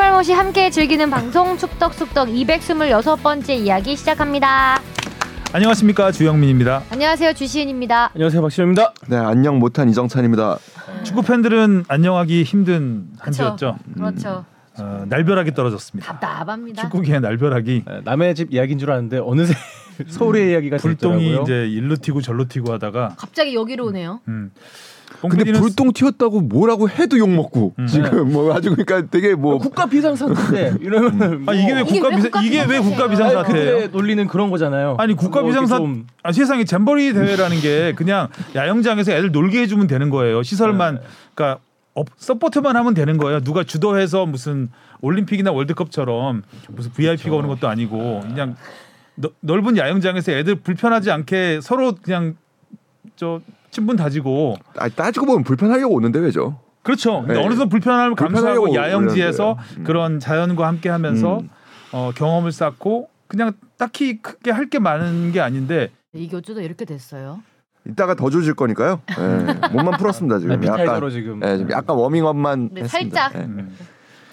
꿀갈못이 함께 즐기는 방송 축덕숙덕 226번째 이야기 시작합니다. 안녕하십니까 주영민입니다. 안녕하세요 주시은입니다. 안녕하세요 박시현입니다. 네 안녕 못한 이정찬입니다. 축구 팬들은 안녕하기 힘든 한 그쵸. 주였죠. 그렇죠. 어, 날벼락이 떨어졌습니다. 답답합니다. 축구계의 날벼락이 네, 남의 집 이야기인 줄 알았는데 어느새 서울의 이야기가 불똥이 됐더라고요. 이제 일로 튀고 절로 튀고 하다가 갑자기 여기로 오네요. 음. 근데 뽕PD는 불똥 튀었다고 뭐라고 해도 욕 먹고 음. 지금 뭐 아주 그러니까 되게 뭐 국가 비상사태인데 이러면 아 이게 왜 이게 국가 왜 비상 국가 이게 왜 국가 비상사태예요? 논리는 그런 거잖아요. 아니 국가 뭐 비상사 좀 아, 세상에 잼버리 대회라는 게 그냥 야영장에서 애들 놀게 해주면 되는 거예요. 시설만 네. 그러니까 업, 서포트만 하면 되는 거예요. 누가 주도해서 무슨 올림픽이나 월드컵처럼 무슨 VIP가 오는 것도 아니고 그냥 너- 넓은 야영장에서 애들 불편하지 않게 서로 그냥 저 친분 다지고 아, 따지고 보면 불편하려고 오는데 왜죠? 그렇죠. 근데 네. 어느 정도 불편함을 감수하고 야영지에서. 음. 그런 자연과 함께하면서 음. 어, 경험을 쌓고 그냥 딱히 크게 할 게 많은 게 아닌데 이게 어쩌다 이렇게 됐어요. 이따가 더 조질 거니까요. 예, 몸만 풀었습니다 지금. 에피타이저로 약간 지금 예, 지금 약간 워밍업만 네, 했습니다. 살짝. 예. 음,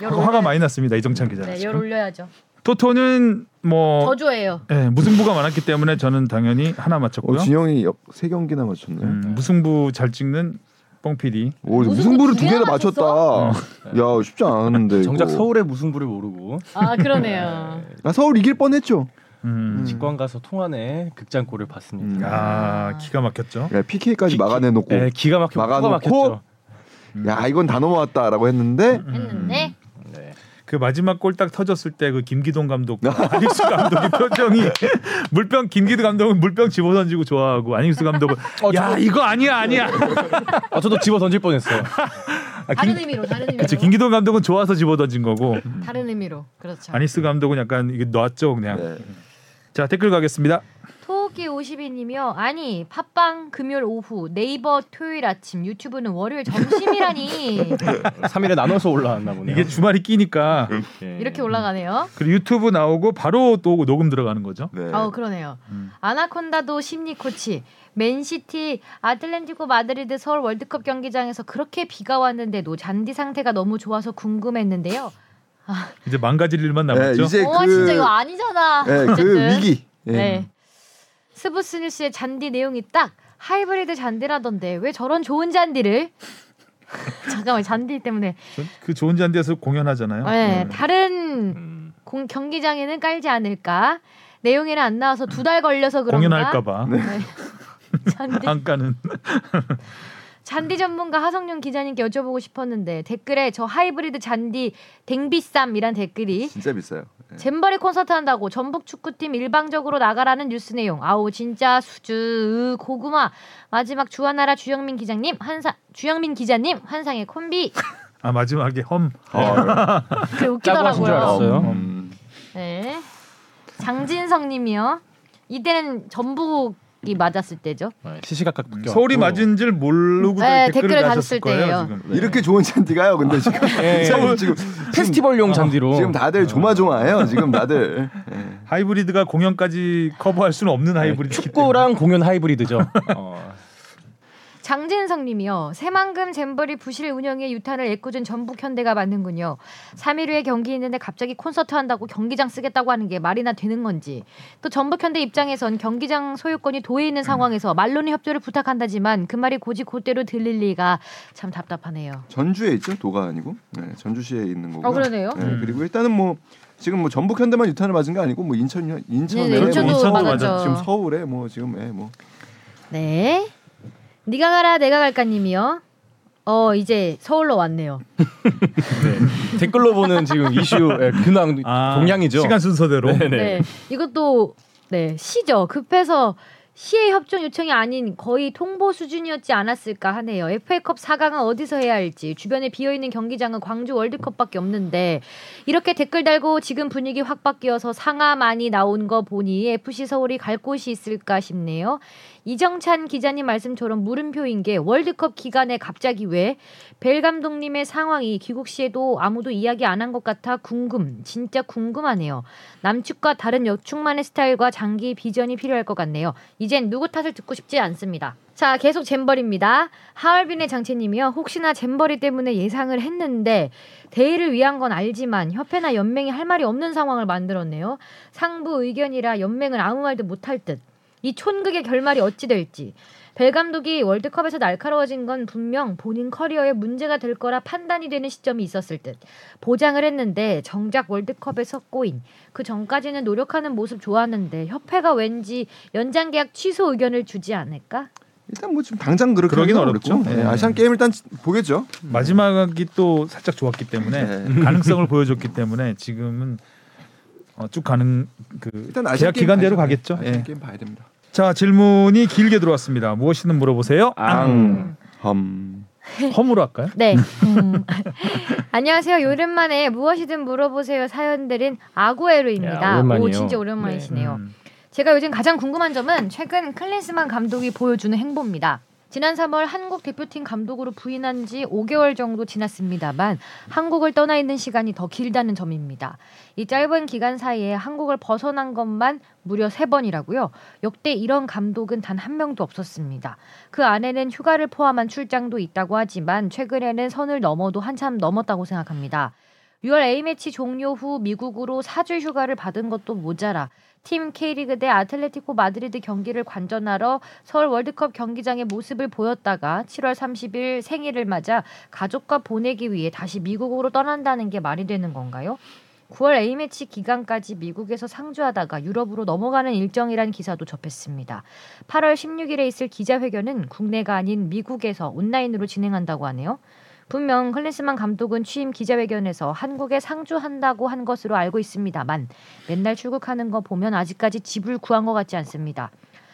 열 화가 많이 났습니다 이정찬 기자. 네, 열 올려야죠. 토토는 뭐 저조예요. 예, 무승부가 많았기 때문에 저는 당연히 하나 어, 맞췄고요. 진영이 역- 세 경기나 맞췄네. 음, 무승부 잘 찍는 뽕PD. 오, 무승부 무승부를 두 두 개나 개나 맞췄다. 어. 야 쉽지 않은데. 정작 이거. 서울의 무승부를 모르고 아 그러네요. 아, 서울 이길 뻔했죠. 음. 직관 가서 통안에 극장골을 봤습니다. 음. 아 기가 막혔죠. 야, PK까지 기- 막아내놓고. 네, 기가 막혀 막아놓고 막혔죠. 야 이건 다 넘어왔다라고 했는데 음. 했는데 네. 그 마지막 골 딱 터졌을 때 그 김기동 감독, 안익수 감독의 표정이 물병 김기동 감독은 물병 집어 던지고 좋아하고 안익수 감독은 어, 야 저거- 이거 아니야 아니야. 아 저도 집어 던질 뻔했어요. 아, 다른 김, 의미로 다른 의미로. 그치 김기동 감독은 좋아서 집어 던진 거고 다른 의미로 그렇죠. 안익수 감독은 약간 이게 놨죠 그냥. 네. 자 댓글 가겠습니다. 토끼 52님이요. 아니 팟빵 금요일 오후 네이버 토요일 아침 유튜브는 월요일 점심이라니 3일에 나눠서 올라왔나 보네요. 이게 주말이 끼니까 예. 이렇게 올라가네요. 그리고 유튜브 나오고 바로 또 녹음 들어가는 거죠. 네. 아우 그러네요. 음. 아나콘다도 심리 코치 맨시티 아틀레티코 마드리드 서울 월드컵 경기장에서 그렇게 비가 왔는데도 잔디 상태가 너무 좋아서 궁금했는데요. 이제 망가질 일만 네, 남았죠. 이제 어그 진짜 이거 아니잖아. 네, 그 어쨌든. 위기. 예. 네. 스브스 뉴스의 잔디 내용이 딱 하이브리드 잔디라던데 왜 저런 좋은 잔디를 잠깐만 잔디 때문에 저- 그 좋은 잔디에서 공연하잖아요. 네, 음. 다른 음. 공, 경기장에는 깔지 않을까 내용에는 안 나와서 두 달 걸려서 그런가 공연할까봐 네. 잔디 안가는 잔디 전문가 하성윤 기자님께 여쭤보고 싶었는데 댓글에 저 하이브리드 잔디 댕비쌈이란 댓글이 진짜 비싸요. 예. 잼버리 콘서트 한다고 전북 축구팀 일방적으로 나가라는 뉴스 내용. 아우 진짜 수주 으, 고구마. 마지막 주하나라 주영민 기자님 한상 주영민 기자님 환상의 콤비. 아 마지막에 험 아, 그 웃기더라고요. 알았어요. 음. 네. 장진성님이요. 이때는 전북 이 맞았을 때죠. 네, 시시각각 바뀌어. 서울이 맞은 줄 모르고 네, 댓글을 달았을 거예요. 때예요. 지금. 이렇게 좋은 잔디가요. 근데 지금 예, 예. 서울 지금 페스티벌용 잔디로 지금 다들 조마조마해요. 지금 다들. 예. 하이브리드가 공연까지 커버할 수는 없는 하이브리드. 축구랑 공연 하이브리드죠. 어. 장진성 님이요. 새만금 잼버리 부실 운영에 유탄을 애꿎은 전북 현대가 맞는군요. 3일 후에 경기 있는데 갑자기 콘서트 한다고 경기장 쓰겠다고 하는 게 말이나 되는 건지. 또 전북 현대 입장에선 경기장 소유권이 도에 있는 상황에서 말론의 협조를 부탁한다지만 그 말이 고지 곧대로 들릴 리가 참 답답하네요. 전주에 있죠. 도가 아니고. 네, 전주시에 있는 거고. 어 그러네요. 네, 그리고 일단은 뭐 지금 뭐 전북 현대만 유탄을 맞은 게 아니고 뭐 인천 인천에 네, 뭐 인천도. 맞았죠. 지금 서울에 뭐 지금 예, 뭐 네. 네가 가라 내가 갈까님이요. 어 이제 서울로 왔네요. 네. 댓글로 보는 지금 이슈 예, 근황 아, 동향이죠. 시간 순서대로. 네네. 네. 이것도 네 시죠. 급해서 시의 협정 요청이 아닌 거의 통보 수준이었지 않았을까 하네요. FA컵 4강은 어디서 해야 할지 주변에 비어 있는 경기장은 광주 월드컵밖에 없는데 이렇게 댓글 달고 지금 분위기 확 바뀌어서 상하 많이 나온 거 보니 FC 서울이 갈 곳이 있을까 싶네요. 이정찬 기자님 말씀처럼 물음표인 게 월드컵 기간에 갑자기 왜 벨 감독님의 상황이 귀국 시에도 아무도 이야기 안 한 것 같아 궁금, 진짜 궁금하네요. 남측과 다른 여축만의 스타일과 장기 비전이 필요할 것 같네요. 이젠 누구 탓을 듣고 싶지 않습니다. 자, 계속 잼버리입니다. 하얼빈의 장채님이요. 혹시나 잼버리 때문에 예상을 했는데 대의를 위한 건 알지만 협회나 연맹이 할 말이 없는 상황을 만들었네요. 상부 의견이라 연맹은 아무 말도 못할 듯. 이 촌극의 결말이 어찌 될지. 벨 감독이 월드컵에서 날카로워진 건 분명 본인 커리어에 문제가 될 거라 판단이 되는 시점이 있었을 듯. 보장을 했는데 정작 월드컵에서 꼬인. 그 전까지는 노력하는 모습 좋았는데 협회가 왠지 연장 계약 취소 의견을 주지 않을까? 일단 뭐 지금 당장 그렇게 그러긴 어렵죠. 예, 네. 아시안 게임 일단 보겠죠. 마지막이 또 살짝 좋았기 때문에 네. 가능성을 보여줬기 때문에 지금은 어, 쭉 가는 그 일단 계약 기간대로. 가겠죠. 아시안 예. 게임 봐야 됩니다. 자 질문이 길게 들어왔습니다. 무엇이든 물어보세요. 앙, 험. 험으로 할까요? 네. 음. 안녕하세요. 오랜만에 무엇이든 물어보세요 사연들은 아구에로입니다. 야, 오랜만이에요. 오 진짜 오랜만이시네요. 음. 제가 요즘 가장 궁금한 점은 최근 클린스만 감독이 보여주는 행보입니다. 지난 3월 한국 대표팀 감독으로 부임한 지 5개월 정도 지났습니다만 한국을 떠나 있는 시간이 더 길다는 점입니다. 이 짧은 기간 사이에 한국을 벗어난 것만 무려 3번이라고요. 역대 이런 감독은 단 한 명도 없었습니다. 그 안에는 휴가를 포함한 출장도 있다고 하지만 최근에는 선을 넘어도 한참 넘었다고 생각합니다. 6월 A매치 종료 후 미국으로 4주 휴가를 받은 것도 모자라 팀 K리그 대 아틀레티코 마드리드 경기를 관전하러 서울 월드컵 경기장에 모습을 보였다가 7월 30일 생일을 맞아 가족과 보내기 위해 다시 미국으로 떠난다는 게 말이 되는 건가요? 9월 A매치 기간까지 미국에서 상주하다가 유럽으로 넘어가는 일정이란 기사도 접했습니다. 8월 16일에 있을 기자회견은 국내가 아닌 미국에서 온라인으로 진행한다고 하네요. 분명 클린스만 감독은 취임 기자회견에서 한국에 상주한다고 한 것으로 알고 있습니다만 맨날 출국하는 거 보면 아직까지 집을 구한 것 같지 않습니다.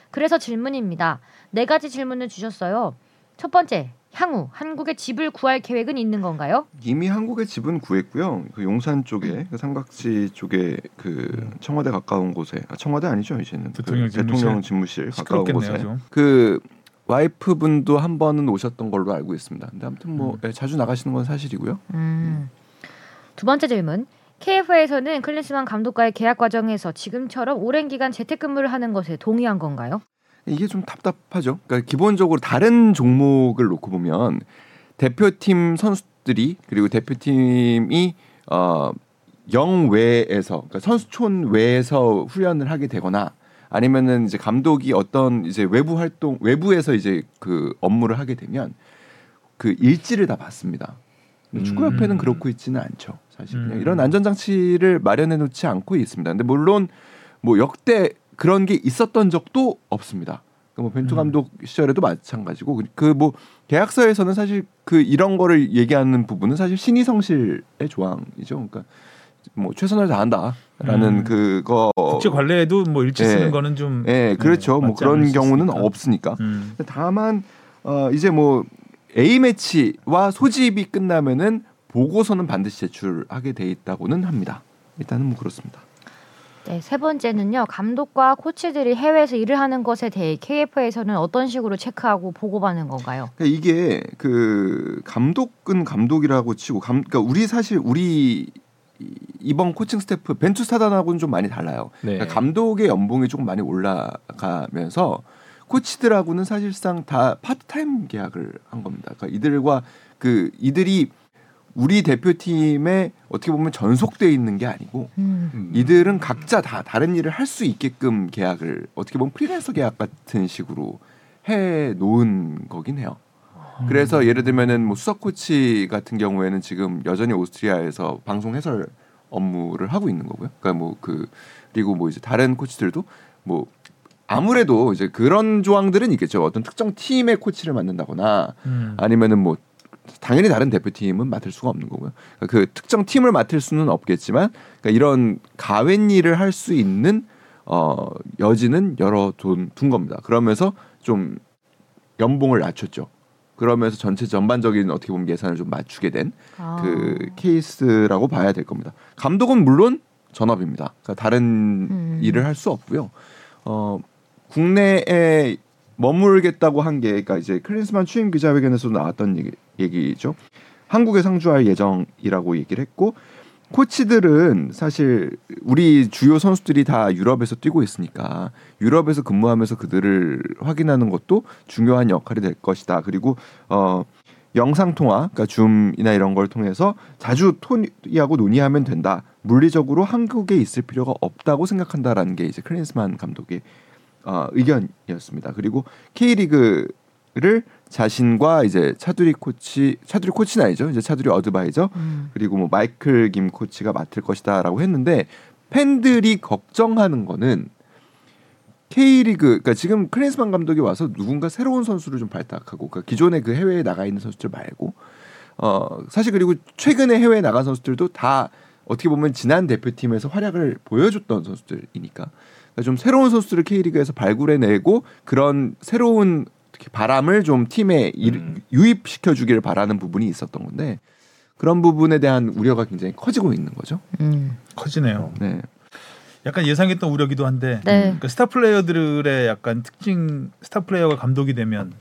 그래서 질문입니다. 네 가지 질문을 주셨어요. 첫 번째, 향후 한국에 집을 구할 계획은 있는 건가요? 이미 한국의 집은 구했고요. 그 용산 쪽에 그 삼각지 쪽에 그 청와대 가까운 곳에 아, 청와대 아니죠 이제는 대통령 그 집무실. 대통령 집무실 가까운 곳에 좀. 그 와이프 분도 한 번은 오셨던 걸로 알고 있습니다. 근데 아무튼 뭐 음. 예, 자주 나가시는 건 사실이고요. 음. 두 번째 질문. KF에서는 클린스만 감독과의 계약 과정에서 지금처럼 오랜 기간 재택근무를 하는 것에 동의한 건가요? 이게 좀 답답하죠. 그러니까 기본적으로 다른 종목을 놓고 보면 대표팀 선수들이 그리고 대표팀이 어 영외에서 그러니까 선수촌 외에서 훈련을 하게 되거나 아니면은 이제 감독이 어떤 이제 외부 활동 외부에서 이제 그 업무를 하게 되면 그 일지를 다 받습니다. 음. 축구협회는 그렇고 있지는 않죠. 사실 그냥 음. 이런 안전장치를 마련해 놓지 않고 있습니다. 근데 물론 뭐 역대 그런 게 있었던 적도 없습니다. 그뭐 벤투 음. 감독 시절에도 마찬가지고 그 뭐 계약서에서는 사실 그 이런 거를 얘기하는 부분은 사실 신의성실의 조항이죠. 그러니까 뭐 최선을 다한다라는 음. 그거 국제 관례에도 뭐 일치 예. 쓰는 거는 좀 예, 그렇죠. 뭐 맞지 않을 그런 수 경우는 있으니까. 없으니까. 음. 다만 어 이제 뭐 A 매치와 소집이 끝나면은 보고서는 반드시 제출하게 돼 있다고는 합니다. 일단은 뭐 그렇습니다. 네, 세 번째는요. 감독과 코치들이 해외에서 일을 하는 것에 대해 KFA에서는 어떤 식으로 체크하고 보고받는 건가요? 그러니까 이게 그 감독은 감독이라고 치고 감 그러니까 우리 사실 우리 이- 이번 코칭 스태프 벤투 사단하고는 좀 많이 달라요. 네. 그러니까 감독의 연봉이 조금 많이 올라가면서 코치들하고는 사실상 다 파트타임 계약을 한 겁니다. 그러니까 이들과 그 이들이 우리 대표팀에 어떻게 보면 전속돼 있는 게 아니고 음. 음. 이들은 각자 다 다른 일을 할 수 있게끔 계약을 어떻게 보면 프리랜서 계약 같은 식으로 해 놓은 거긴 해요. 그래서 예를 들면은 뭐 수석 코치 같은 경우에는 지금 여전히 오스트리아에서 방송 해설 업무를 하고 있는 거고요. 그러니까 뭐 그 그리고 뭐 이제 다른 코치들도 뭐 아무래도 이제 그런 조항들은 있겠죠. 어떤 특정 팀의 코치를 맡는다거나 음. 아니면은 뭐 당연히 다른 대표팀은 맡을 수가 없는 거고요. 그러니까 그 특정 팀을 맡을 수는 없겠지만 그러니까 이런 가웬 일을 할 수 있는 어 여지는 열어 둔, 둔 겁니다. 그러면서 좀 연봉을 낮췄죠. 그러면서 전체 전반적인 어떻게 보면 예산을 좀 맞추게 된그 아. 케이스라고 봐야 될 겁니다. 감독은 물론 전업입니다. 그러니까 다른 음. 일을 할 수 없고요. 어 국내에 머물겠다고 한 게 그러니까 이제 클린스만 취임 기자회견에서도 나왔던 얘기, 얘기죠. 한국에 상주할 예정이라고 얘기를 했고 코치들은 사실 우리 주요 선수들이 다 유럽에서 뛰고 있으니까 유럽에서 근무하면서 그들을 확인하는 것도 중요한 역할이 될 것이다. 그리고 어 영상 통화, 그러니까 줌이나 이런 걸 통해서 자주 토니하고 논의하면 된다. 물리적으로 한국에 있을 필요가 없다고 생각한다라는 게 이제 클린스만 감독의 어, 의견이었습니다. 그리고 K리그 를 자신과 이제 차두리 코치, 차두리 코치는 아니죠. 이제 차두리 어드바이저 음. 그리고 뭐 마이클 김 코치가 맡을 것이다라고 했는데 팬들이 걱정하는 거는 K리그 그러니까 지금 클린스만 감독이 와서 누군가 새로운 선수를 좀 발탁하고 그러니까 기존에 그 해외에 나가 있는 선수들 말고 어 사실 그리고 최근에 해외에 나간 선수들도 다 어떻게 보면 지난 대표팀에서 활약을 보여줬던 선수들이니까 그러니까 좀 새로운 선수들을 K리그에서 발굴해내고 그런 새로운 어떻게 바람을 좀 팀에 일- 음. 유입시켜 주기를 바라는 부분이 있었던 건데 그런 부분에 대한 우려가 굉장히 커지고 있는 거죠. 음. 커지네요. 네. 약간 예상했던 우려기도 한데 네. 그러니까 스타 플레이어들의 약간 특징 스타 플레이어가 감독이 되면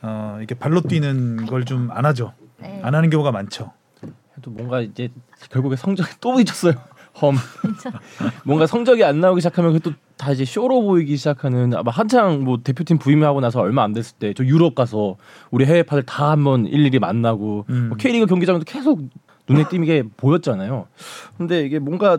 어 이렇게 발로 뛰는 걸 좀 안 하죠. 네. 안 하는 경우가 많죠. 또 뭔가 이제 결국에 성적이 또 잊었어요. 험. 뭔가 성적이 안 나오기 시작하면 그또 다 이제 쇼로 보이기 시작하는 아마 한창 뭐 대표팀 부임하고 나서 얼마 안 됐을 때 저 유럽 가서 우리 해외파들 다 한번 일일이 만나고 음. 뭐 K리그 경기장도 계속 눈에 띄게 보였잖아요. 근데 이게 뭔가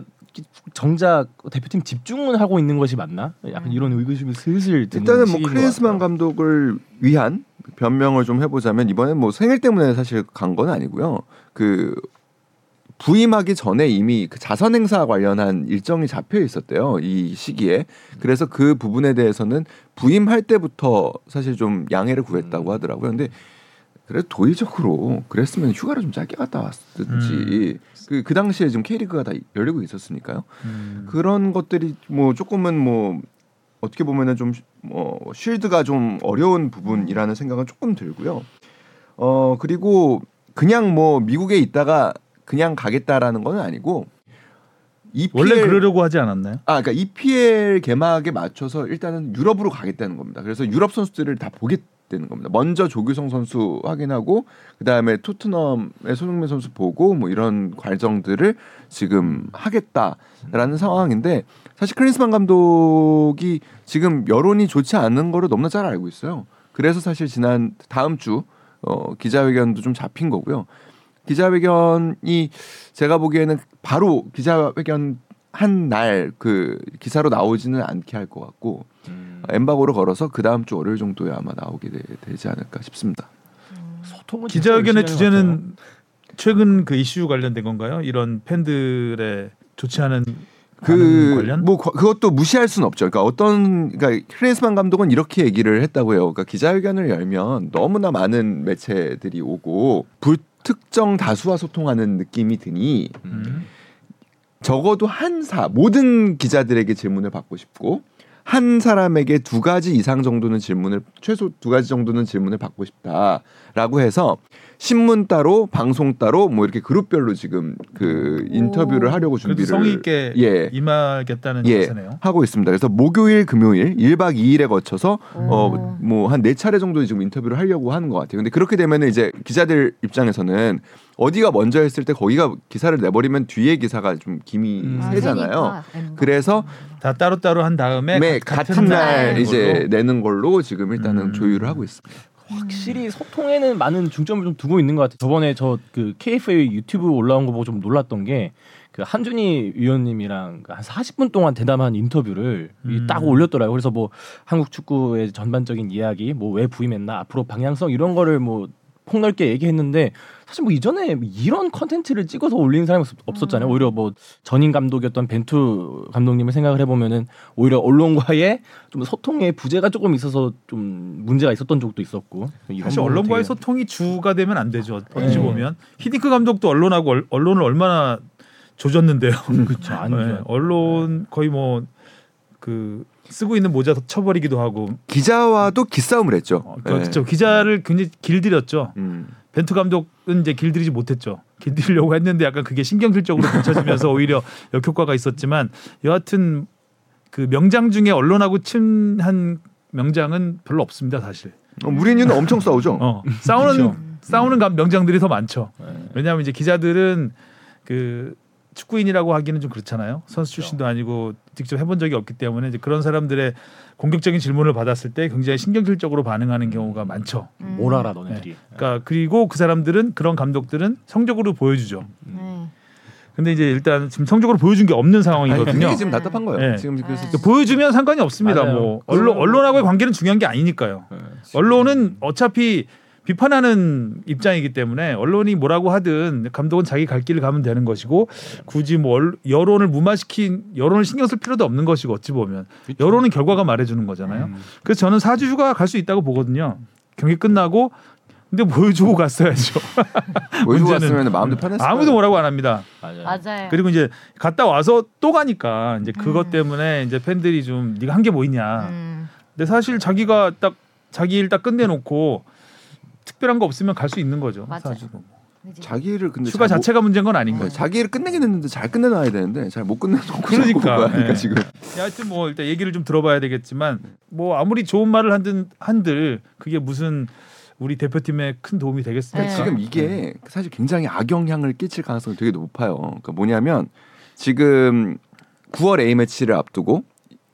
정작 대표팀 집중은 하고 있는 것이 맞나? 약간 이런 의구심이 슬슬 드는 일단은 뭐 같아요. 감독을 위한 변명을 좀 해보자면 이번에 뭐 생일 때문에 사실 간 건 아니고요. 그 부임하기 전에 이미 그 자선 행사 관련한 일정이 잡혀 있었대요. 이 시기에. 그래서 그 부분에 대해서는 부임할 때부터 사실 좀 양해를 구했다고 하더라고요. 근데 그래도 도의적으로 그랬으면 휴가를 좀 짧게 갔다 왔든지 그, 그 당시에 지금 K리그가 다 열리고 있었으니까요. 음. 그런 것들이 뭐 조금은 뭐 어떻게 보면은 좀 뭐 쉴드가 좀 어려운 부분이라는 생각은 조금 들고요. 어 그리고 그냥 뭐 미국에 있다가 그냥 가겠다라는 건 아니고 EPL 원래 그러려고 하지 않았나요? 아 그러니까 EPL 개막에 맞춰서 일단은 유럽으로 가겠다는 겁니다. 그래서 유럽 선수들을 다 보게 되는 겁니다. 먼저 조규성 선수 확인하고 그다음에 토트넘의 손흥민 선수 보고 뭐 이런 과정들을 지금 하겠다라는 상황인데 사실 클린스만 감독이 지금 여론이 좋지 않은 거를 너무나 잘 알고 있어요. 그래서 사실 지난 다음 주 어, 기자회견도 좀 잡힌 거고요. 기자회견이 제가 보기에는 바로 기자회견 한 날 그 기사로 나오지는 않게 할 것 같고 음. 엠바고를 걸어서 그 다음 주 월요일 정도에 아마 나오게 되, 지 않을까 싶습니다. 진짜 기자회견의. 주제는 최근 그 이슈 관련된 건가요? 이런 팬들의 좋지 않은 반응 관련? 그뭐 그것도 무시할 수는 없죠. 그러니까 어떤 그러니까 클린스만 감독은 이렇게 얘기를 했다고 해요. 그러니까 기자회견을 열면 너무나 많은 매체들이 오고 불 특정 다수와 소통하는 느낌이 드니 음. 적어도 한 사 모든 기자들에게 질문을 받고 싶고 한 사람에게 두 가지 이상 정도는 질문을 최소 두 가지 정도는 질문을 받고 싶다라고 해서 신문 따로 방송 따로 뭐 이렇게 그룹별로 지금 그 인터뷰를 하려고 준비를 성의 있게 예. 임하겠다는 예, 자세네요. 하고 있습니다. 그래서 목요일, 금요일 1박 2일에 거쳐서 오. 어뭐 한 네 차례 정도 지금 인터뷰를 하려고 하는 것 같아요. 근데 그렇게 되면은 이제 기자들 입장에서는 어디가 먼저 했을 때 거기가 기사를 내버리면 뒤에 기사가 좀 김이 음. 아, 세잖아요. 세니까. 엠바. 그래서 다 따로따로 한 다음에 매 가- 같은 날 날 이제. 내는 걸로 지금 일단은 음. 조율을 하고 있습니다. 확실히 소통에는 많은 중점을 좀 두고 있는 것 같아요. 저번에 저 그 KFA 유튜브 올라온 거 보고 좀 놀랐던 게 그 한준희 위원님이랑 한 40분 동안 대담한 인터뷰를 이 음. 딱 올렸더라고요. 그래서 뭐 한국 축구의 전반적인 이야기, 뭐 왜 부임했나, 앞으로 방향성 이런 거를 뭐 폭넓게 얘기했는데 사실 뭐 이전에 이런 컨텐츠를 찍어서 올리는 사람이 없- 없었잖아요. 음. 오히려 뭐 전임 감독이었던 벤투 감독님을 생각을 해보면은 오히려 언론과의 좀 소통의 부재가 조금 있어서 좀 문제가 있었던 적도 있었고 사실 언론과의 되게- 소통이 주가 되면 안 되죠. 어찌 네. 보면 히딩크 감독도 언론하고 얼- 언론을 얼마나 조졌는데요. 그렇죠. 안 네. 언론 거의 뭐그 쓰고 있는 모자 쳐버리기도 하고 기자와도 기싸움을 했죠. 어, 네. 그렇죠. 기자를 굉장히 길들였죠. 음. 벤투 감독은 이제 길들이지 못했죠. 길들이려고 했는데 약간 그게 신경질적으로 비춰지면서 오히려 역효과가 있었지만 여하튼 그 명장 중에 언론하고 친한 명장은 별로 없습니다 사실. 어, 무리뉴는 엄청 싸우죠. 어, 싸우는 그렇죠. 싸우는 감- 명장들이 더 많죠. 네. 왜냐하면 이제 기자들은 그 축구인이라고 하기는 좀 그렇잖아요. 선수 출신도 아니고 직접 해본 적이 없기 때문에 이제 그런 사람들의 공격적인 질문을 받았을 때 굉장히 신경질적으로 반응하는 경우가 많죠. 음. 뭘 알아 너네들이. 그러니까 그리고 그 사람들은 그런 감독들은 성적으로 보여주죠. 네. 근데 이제 일단 지금 성적으로 보여준 게 없는 상황이거든요. 그게 지금 답답한 거예요. 네. 지금 그래서 네. 보여주면 상관이 없습니다. 맞아요. 뭐 언론 언론하고의 관계는 중요한 게 아니니까요. 네. 언론은 어차피 비판하는 입장이기 때문에 언론이 뭐라고 하든 감독은 자기 갈 길을 가면 되는 것이고 굳이 뭐 얼- 여론을 무마시킨 여론을 신경 쓸 필요도 없는 것이고 어찌 보면 여론은 결과가 말해주는 거잖아요. 음. 그래서 저는 사주 휴가 갈 수 있다고 보거든요. 경기 끝나고 근데 보여주고 갔어야죠. 보여주고 문제는- 갔으면 마음도 편했을 아무도. 뭐라고 안 합니다. 맞아요. 맞아요. 그리고 이제 갔다 와서 또 가니까 이제 그것 음. 때문에 이제 팬들이 좀 네가 한 게 뭐 있냐. 음. 근데 사실 자기가 딱 자기 일 딱 끝내놓고 특별한 거 없으면 갈 수 있는 거죠. 맞아요. 자기를 근데 휴가 잘 못- 자체가 문제인 건 아닌 네, 거죠. 자기 일을 끝내긴 했는데 잘 끝내놔야 되는데 잘 못 끝내놓고 그러니까, 하니까 예. 지금 하여튼 뭐 일단 얘기를 좀 들어봐야 되겠지만 뭐 아무리 좋은 말을 한들 한들 그게 무슨 우리 대표팀에 큰 도움이 되겠습니까? 네. 지금 이게 사실 굉장히 악영향을 끼칠 가능성이 되게 높아요. 그러니까 뭐냐면 지금 9월 A 매치를 앞두고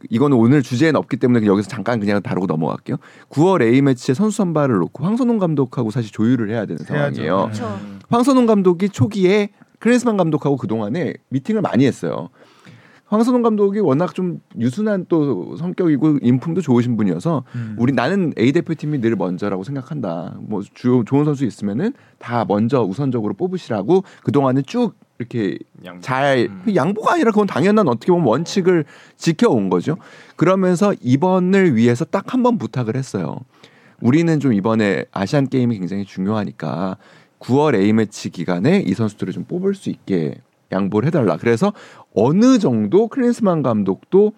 이거는 오늘 주제에는 없기 때문에 여기서 잠깐 그냥 다루고 넘어갈게요. 9월 A 매치에 선수 선발을 놓고 황선홍 감독하고 사실 조율을 해야 되는 해야죠. 상황이에요. 네. 그렇죠. 황선홍 감독이 초기에 크리스만 감독하고 그 동안에 미팅을 많이 했어요. 황선홍 감독이 워낙 좀 유순한 또 성격이고 인품도 좋으신 분이어서 음. 우리 나는 A 대표팀이 늘 먼저라고 생각한다. 뭐 주, 좋은 선수 있으면은 다 먼저 우선적으로 뽑으시라고 그 동안은 쭉 이렇게 양보. 잘 음. 양보가 아니라 그건 당연한 어떻게 보면 원칙을 지켜온 거죠. 그러면서 이번을 위해서 딱 한 번 부탁을 했어요. 우리는 좀 이번에 아시안 게임이 굉장히 중요하니까 9월 A 매치 기간에 이 선수들을 좀 뽑을 수 있게 양보를 해달라. 그래서 어느 정도 클린스만 감독도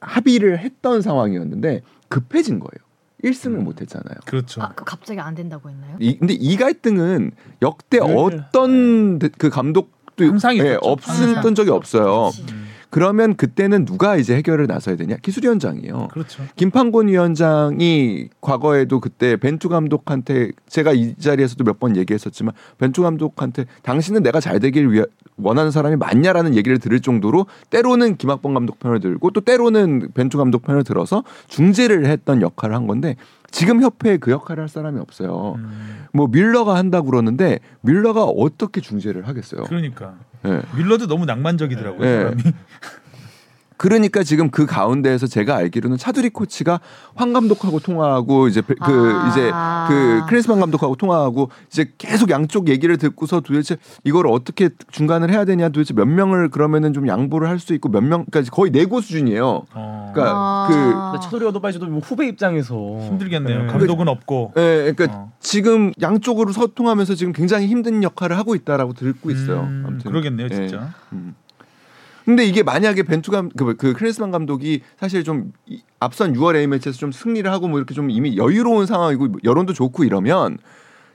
합의를 했던 상황이었는데 급해진 거예요. 1승을 음. 못 했잖아요. 그렇죠. 아, 그 갑자기 안 된다고 했나요? 이, 근데 이 갈등은 역대 늘- 어떤 데- 그 감독도 항상 예. 없었던 항상. 적이 없어요. 음. 그러면 그때는 누가 이제 해결을 나서야 되냐? 기술위원장이에요. 그렇죠. 김판곤 위원장이 과거에도 그때 벤투 감독한테 제가 이 자리에서도 몇 번 얘기했었지만 벤투 감독한테 당신은 내가 잘 되길 위해 원하는 사람이 맞냐라는 얘기를 들을 정도로 때로는 김학범 감독 편을 들고 또 때로는 벤투 감독 편을 들어서 중재를 했던 역할을 한 건데 지금 협회에 그 역할을 할 사람이 없어요. 음. 뭐 밀러가 한다고 그러는데 밀러가 어떻게 중재를 하겠어요? 그러니까 예. 밀러도 너무 낭만적이더라고요. 네. 사람이. 그러니까 지금 그 가운데에서 제가 알기로는 차두리 코치가 황 감독하고 통화하고 이제 그 아. 이제 그 크리스만 감독하고 통화하고 이제 계속 양쪽 얘기를 듣고서 도대체 이걸 어떻게 중간을 해야 되냐 도대체 몇 명을 그러면은 좀 양보를 할 수 있고 몇 명까지 거의 내고 수준이에요. 어. 그러니까 아. 근데 차도리 어드바이저도 뭐 후배 입장에서 힘들겠네요. 네. 감독은 없고. 예, 그러니까 어. 지금 양쪽으로 소통하면서 지금 굉장히 힘든 역할을 하고 있다라고 듣고 있어요. 음, 아무튼. 그러겠네요, 예. 진짜. 음. 근데 이게 만약에 벤투감 그, 그 크리스만 감독이 사실 좀 이- 앞선 6월 A 매치에서 좀 승리를 하고 뭐 이렇게 좀 이미 여유로운 상황이고 여론도 좋고 이러면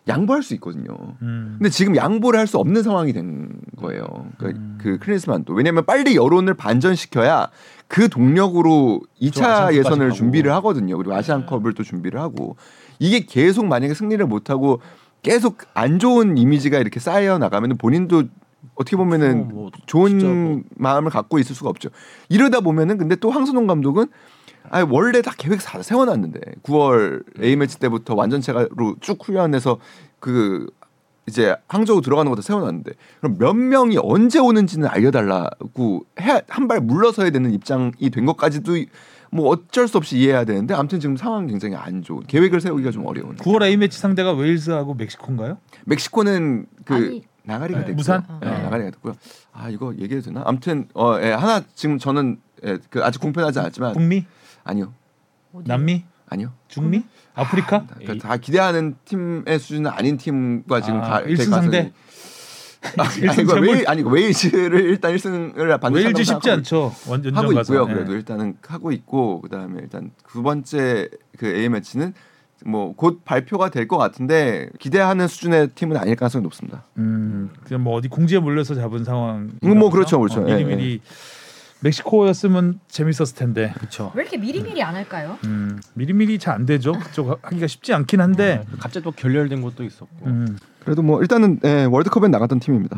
양보할 수 있거든요. 음. 근데 지금 양보를 할 수 없는 상황이 된 거예요. 그러니까 음. 그 크리스만도 왜냐하면 빨리 여론을 반전시켜야 그 동력으로 2차 아시안컵까지 예선을. 준비를 하거든요. 그리고 아시안컵을 또 준비를 하고 이게 계속 만약에 승리를 못 하고 계속 안 좋은 이미지가 이렇게 쌓여 나가면 본인도 어떻게 보면은 어, 뭐 좋은 뭐. 마음을 갖고 있을 수가 없죠. 이러다 보면은 근데 또 황선홍 감독은 아 원래 다 계획 다 세워놨는데 9월 A 매치 때부터 완전체가로 쭉 훈련해서 그 이제 항저우 들어가는 것도 세워놨는데 그럼 몇 명이 언제 오는지는 알려달라고 한 발 물러서야 되는 입장이 된 것까지도 뭐 어쩔 수 없이 이해해야 되는데 아무튼 지금 상황 굉장히 안 좋은 계획을 세우기가 좀 어려운. 9월 A 매치 상대가 웨일즈하고 멕시코인가요? 멕시코는 그 아니, 나가리가 네, 됐고요. 무산? 네, 네. 나가리가 됐고요. 아 이거 얘기해도 되나? 아무튼 어 예, 하나 지금 저는 예, 그 아직 공표하지 않았지만 북미, 아니요 어디? 남미, 아니요. 중미, 아프리카. 그러니까 다 기대하는 팀의 수준은 아닌 팀과 지금 아, 가, 일승 가서- 상대? 아니, 일승 이거 제물? 웨일 아니 웨일즈를 일단 1승을 반드시 웨일즈 쉽지 생각하고 않죠. 완전 하고 가서. 있고요. 예. 그래도 일단은 하고 있고 그다음에 일단 두 번째 그 A 매치는 뭐 곧 발표가 될 것 같은데 기대하는 수준의 팀은 아닐 가능성이 높습니다. 음, 그냥 뭐 어디 궁지에 몰려서 잡은 상황. 음, 뭐 그렇죠, 그렇죠. 어, 예, 미리 미리 멕시코였으면 재밌었을 텐데. 그렇죠. 왜 이렇게 미리미리 안 할까요? 음, 미리미리 잘 안 되죠. 그쪽 하기가 쉽지 않긴 한데. 갑자기 또 결렬된 것도 있었고. 음, 그래도 뭐 일단은 예, 월드컵에 나갔던 팀입니다.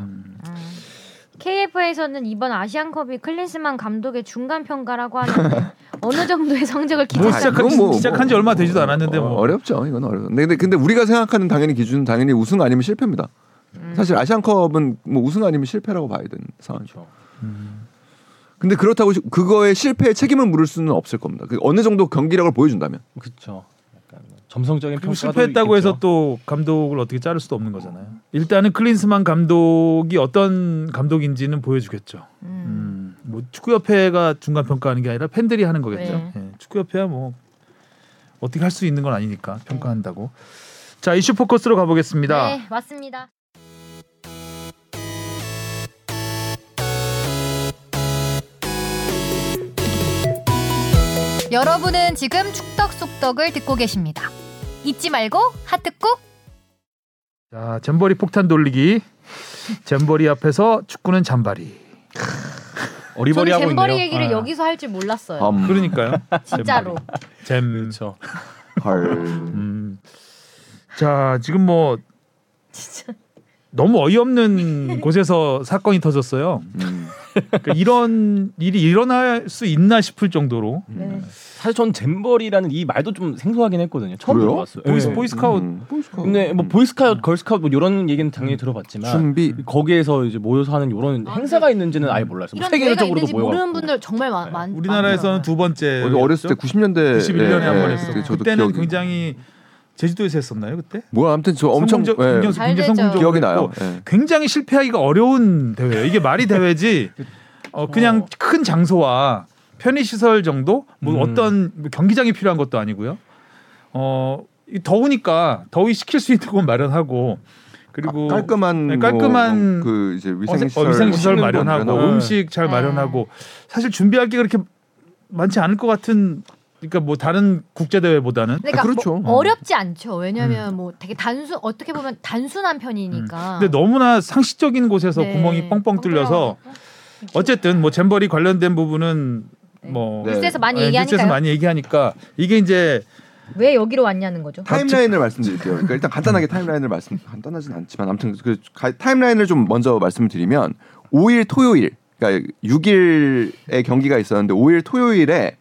KF에서는 이번 아시안컵이 클린스만 감독의 중간 평가라고 하는데 어느 정도의 성적을 뭐 기대하는 시작한, 그건 뭐- 시작한 지 얼마 되지도 않았는데 어, 뭐. 어렵죠. 이건 어려워. 근데, 근데 우리가 생각하는 당연히 기준은 당연히 우승 아니면 실패입니다. 사실 아시안컵은 뭐 우승 아니면 실패라고 봐야 되는 상황이죠. 그렇죠. 근데 그렇다고 시- 그거에 실패의 책임을 물을 수는 없을 겁니다. 그 어느 정도 경기력을 보여준다면. 그렇죠. 점성적인 그리고 평가도 실패했다고 해서 있겠죠. 또 감독을 어떻게 자를 수도 없는 거잖아요. 일단은 클린스만 감독이 어떤 감독인지는 보여주겠죠. 음, 뭐 축구협회가 중간 평가하는 게 아니라 팬들이 하는 거겠죠. 네. 예, 축구협회야 뭐 어떻게 할 수 있는 건 아니니까 평가한다고. 자 이슈 포커스로 가보겠습니다. 네, 맞습니다. 여러분은 지금 축덕 속덕을 듣고 계십니다. 잊지 말고 하트 꾹. 자 잼버리 폭탄 돌리기. 잼버리 앞에서 축구는 잠바리. 저는 어리버리 하고 잼버리 있네요. 얘기를 아. 여기서 할 줄 몰랐어요. 음, 그러니까요. 진짜로. 잼. 그렇죠. 헐. 음. 자 지금 뭐 진짜. 너무 어이없는 곳에서 사건이 터졌어요. 음. 그러니까 이런 일이 일어날 수 있나 싶을 정도로 네. 사실 전 잼버리라는 이 말도 좀 생소하긴 했거든요. 처음 그래요? 들어봤어요. 보이스 네. 보이스카웃 음, 보이스카웃. 근데 뭐 보이스카웃, 걸스카웃 뭐 이런 얘기는 당연히 들어봤지만 준비. 거기에서 이제 모여서 하는 이런 아, 행사가 있는지는 아예 몰랐어요. 뭐 세계적으로도 있는지 모르는. 분들 정말 많, 많 우리나라에서는 두 번째 어렸을 때 90년대 91년에 한번 예, 했어. 예, 저도 그때는 기억이- 굉장히 제주도에서 했었나요 그때? 뭐야 아무튼 저 엄청 성공적, 예, 굉장히. 성공적으로 기억이 나요. 예. 굉장히 실패하기가 어려운 대회예요. 이게 말이 대회지. 어, 그냥 큰 장소와 편의 시설 정도 뭐 음. 어떤 뭐 경기장이 필요한 것도 아니고요. 어이 더우니까 더위 식힐 수 있는 건 마련하고 그리고 아, 깔끔한 네, 깔끔한 뭐, 그 이제 어세- 위생 시설, 어, 위생 시설 씻는 거 마련하고 마련하고. 음식 잘 네. 마련하고 사실 준비할 게 그렇게 많지 않을 것 같은 그러니까 뭐 다른 국제 대회보다는 그러니까 아, 그렇죠. 뭐 어렵지 않죠. 왜냐하면 뭐 되게 단순 어떻게 보면 단순한 편이니까. 음. 근데 너무나 상식적인 곳에서 네. 구멍이 뻥뻥 뚫려서 어쨌든 뭐 잼버리 관련된 부분은 뭐 네. 뉴스에서 많이 네, 얘기하니까 뉴스에서 많이 얘기하니까 이게 이제 왜 여기로 왔냐는 거죠. 타임라인을 말씀드릴게요. 그러니까 일단 간단하게 타임라인을 말씀 간단하진 않지만 아무튼 그 가- 타임라인을 좀 먼저 말씀드리면 5일 토요일 그러니까 6일에 경기가 있었는데 5일 토요일에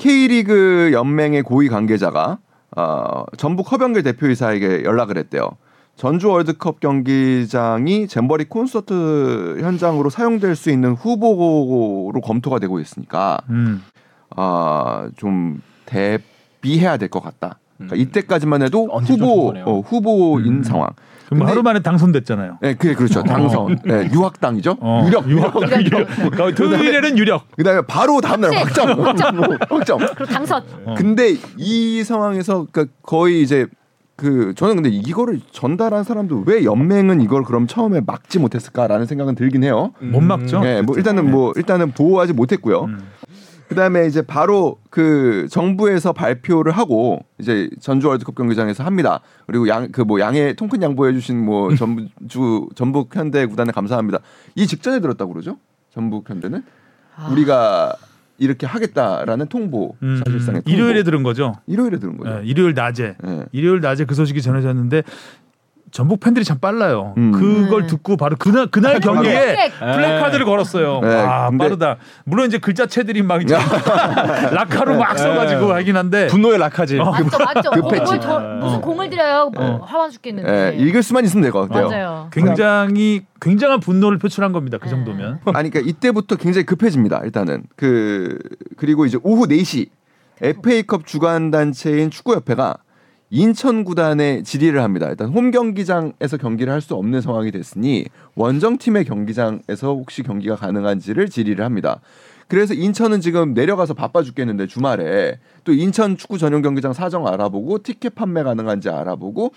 K리그 연맹의 고위 관계자가 어, 전북 허병길 대표이사에게 연락을 했대요. 전주 월드컵 경기장이 잼버리 콘서트 현장으로 사용될 수 있는 후보로 검토가 되고 있으니까 음. 아, 좀 대비해야 될 것 같다. 그러니까 이때까지만 해도 후보. 어, 후보인 음. 상황. 그럼 하루 만에 당선됐잖아요. 네, 그게 그렇죠. 당선. 네, 유학당이죠. 어, 유력. 유력, 유력. 토요일에는 유력. 그다음에 바로 다음날 확정. 확정. 그리고 당선. 어. 근데 이 상황에서 그러니까 거의 이제 그 저는 근데 이거를 전달한 사람도 왜 연맹은 이걸 그럼 처음에 막지 못했을까라는 생각은 들긴 해요. 못 막죠. 네, 뭐 일단은 뭐 일단은 보호하지 못했고요. 음. 그다음에 이제 바로 그 정부에서 발표를 하고 이제 전주 월드컵 경기장에서 합니다. 그리고 양 그 뭐 양해 통큰 양보해 주신 뭐 전주 전북 현대 구단에 감사합니다. 이 직전에 들었다고 그러죠? 전북 현대는 우리가 이렇게 하겠다라는 통보 음, 사실상의 통보. 일요일에 들은 거죠. 일요일에 들은 거죠. 네, 일요일 낮에 예. 일요일 낮에 그 소식이 전해졌는데 전북 팬들이 참 빨라요. 음. 그걸 네. 듣고 바로 그날 그날 경기에 네. 플래카드를 걸었어요. 네, 아 근데- 빠르다. 물론 이제 글자체들이 막 이제 라카로 막 써가지고 하긴 한데 분노의 라카지. 맞죠, 맞죠. 어, 급했지. 뭘 저, 무슨 어. 공을 들여요? 뭐 어. 화만 죽겠는데. 예, 읽을 수만 있으면 될 것 같아요. 맞아요. 굉장히 굉장한 분노를 표출한 겁니다. 그 네. 정도면. 아니 그러니까 이때부터 굉장히 급해집니다. 일단은 그 그리고 이제 오후 4시 FA컵 주관 단체인 축구협회가 인천 구단에 질의를 합니다. 일단 홈 경기장에서 경기를 할 수 없는 상황이 됐으니 원정 팀의 경기장에서 혹시 경기가 가능한지를 질의를 합니다. 그래서 인천은 지금 내려가서 바빠 죽겠는데 주말에 또 인천 축구 전용 경기장 사정 알아보고 티켓 판매 가능한지 알아보고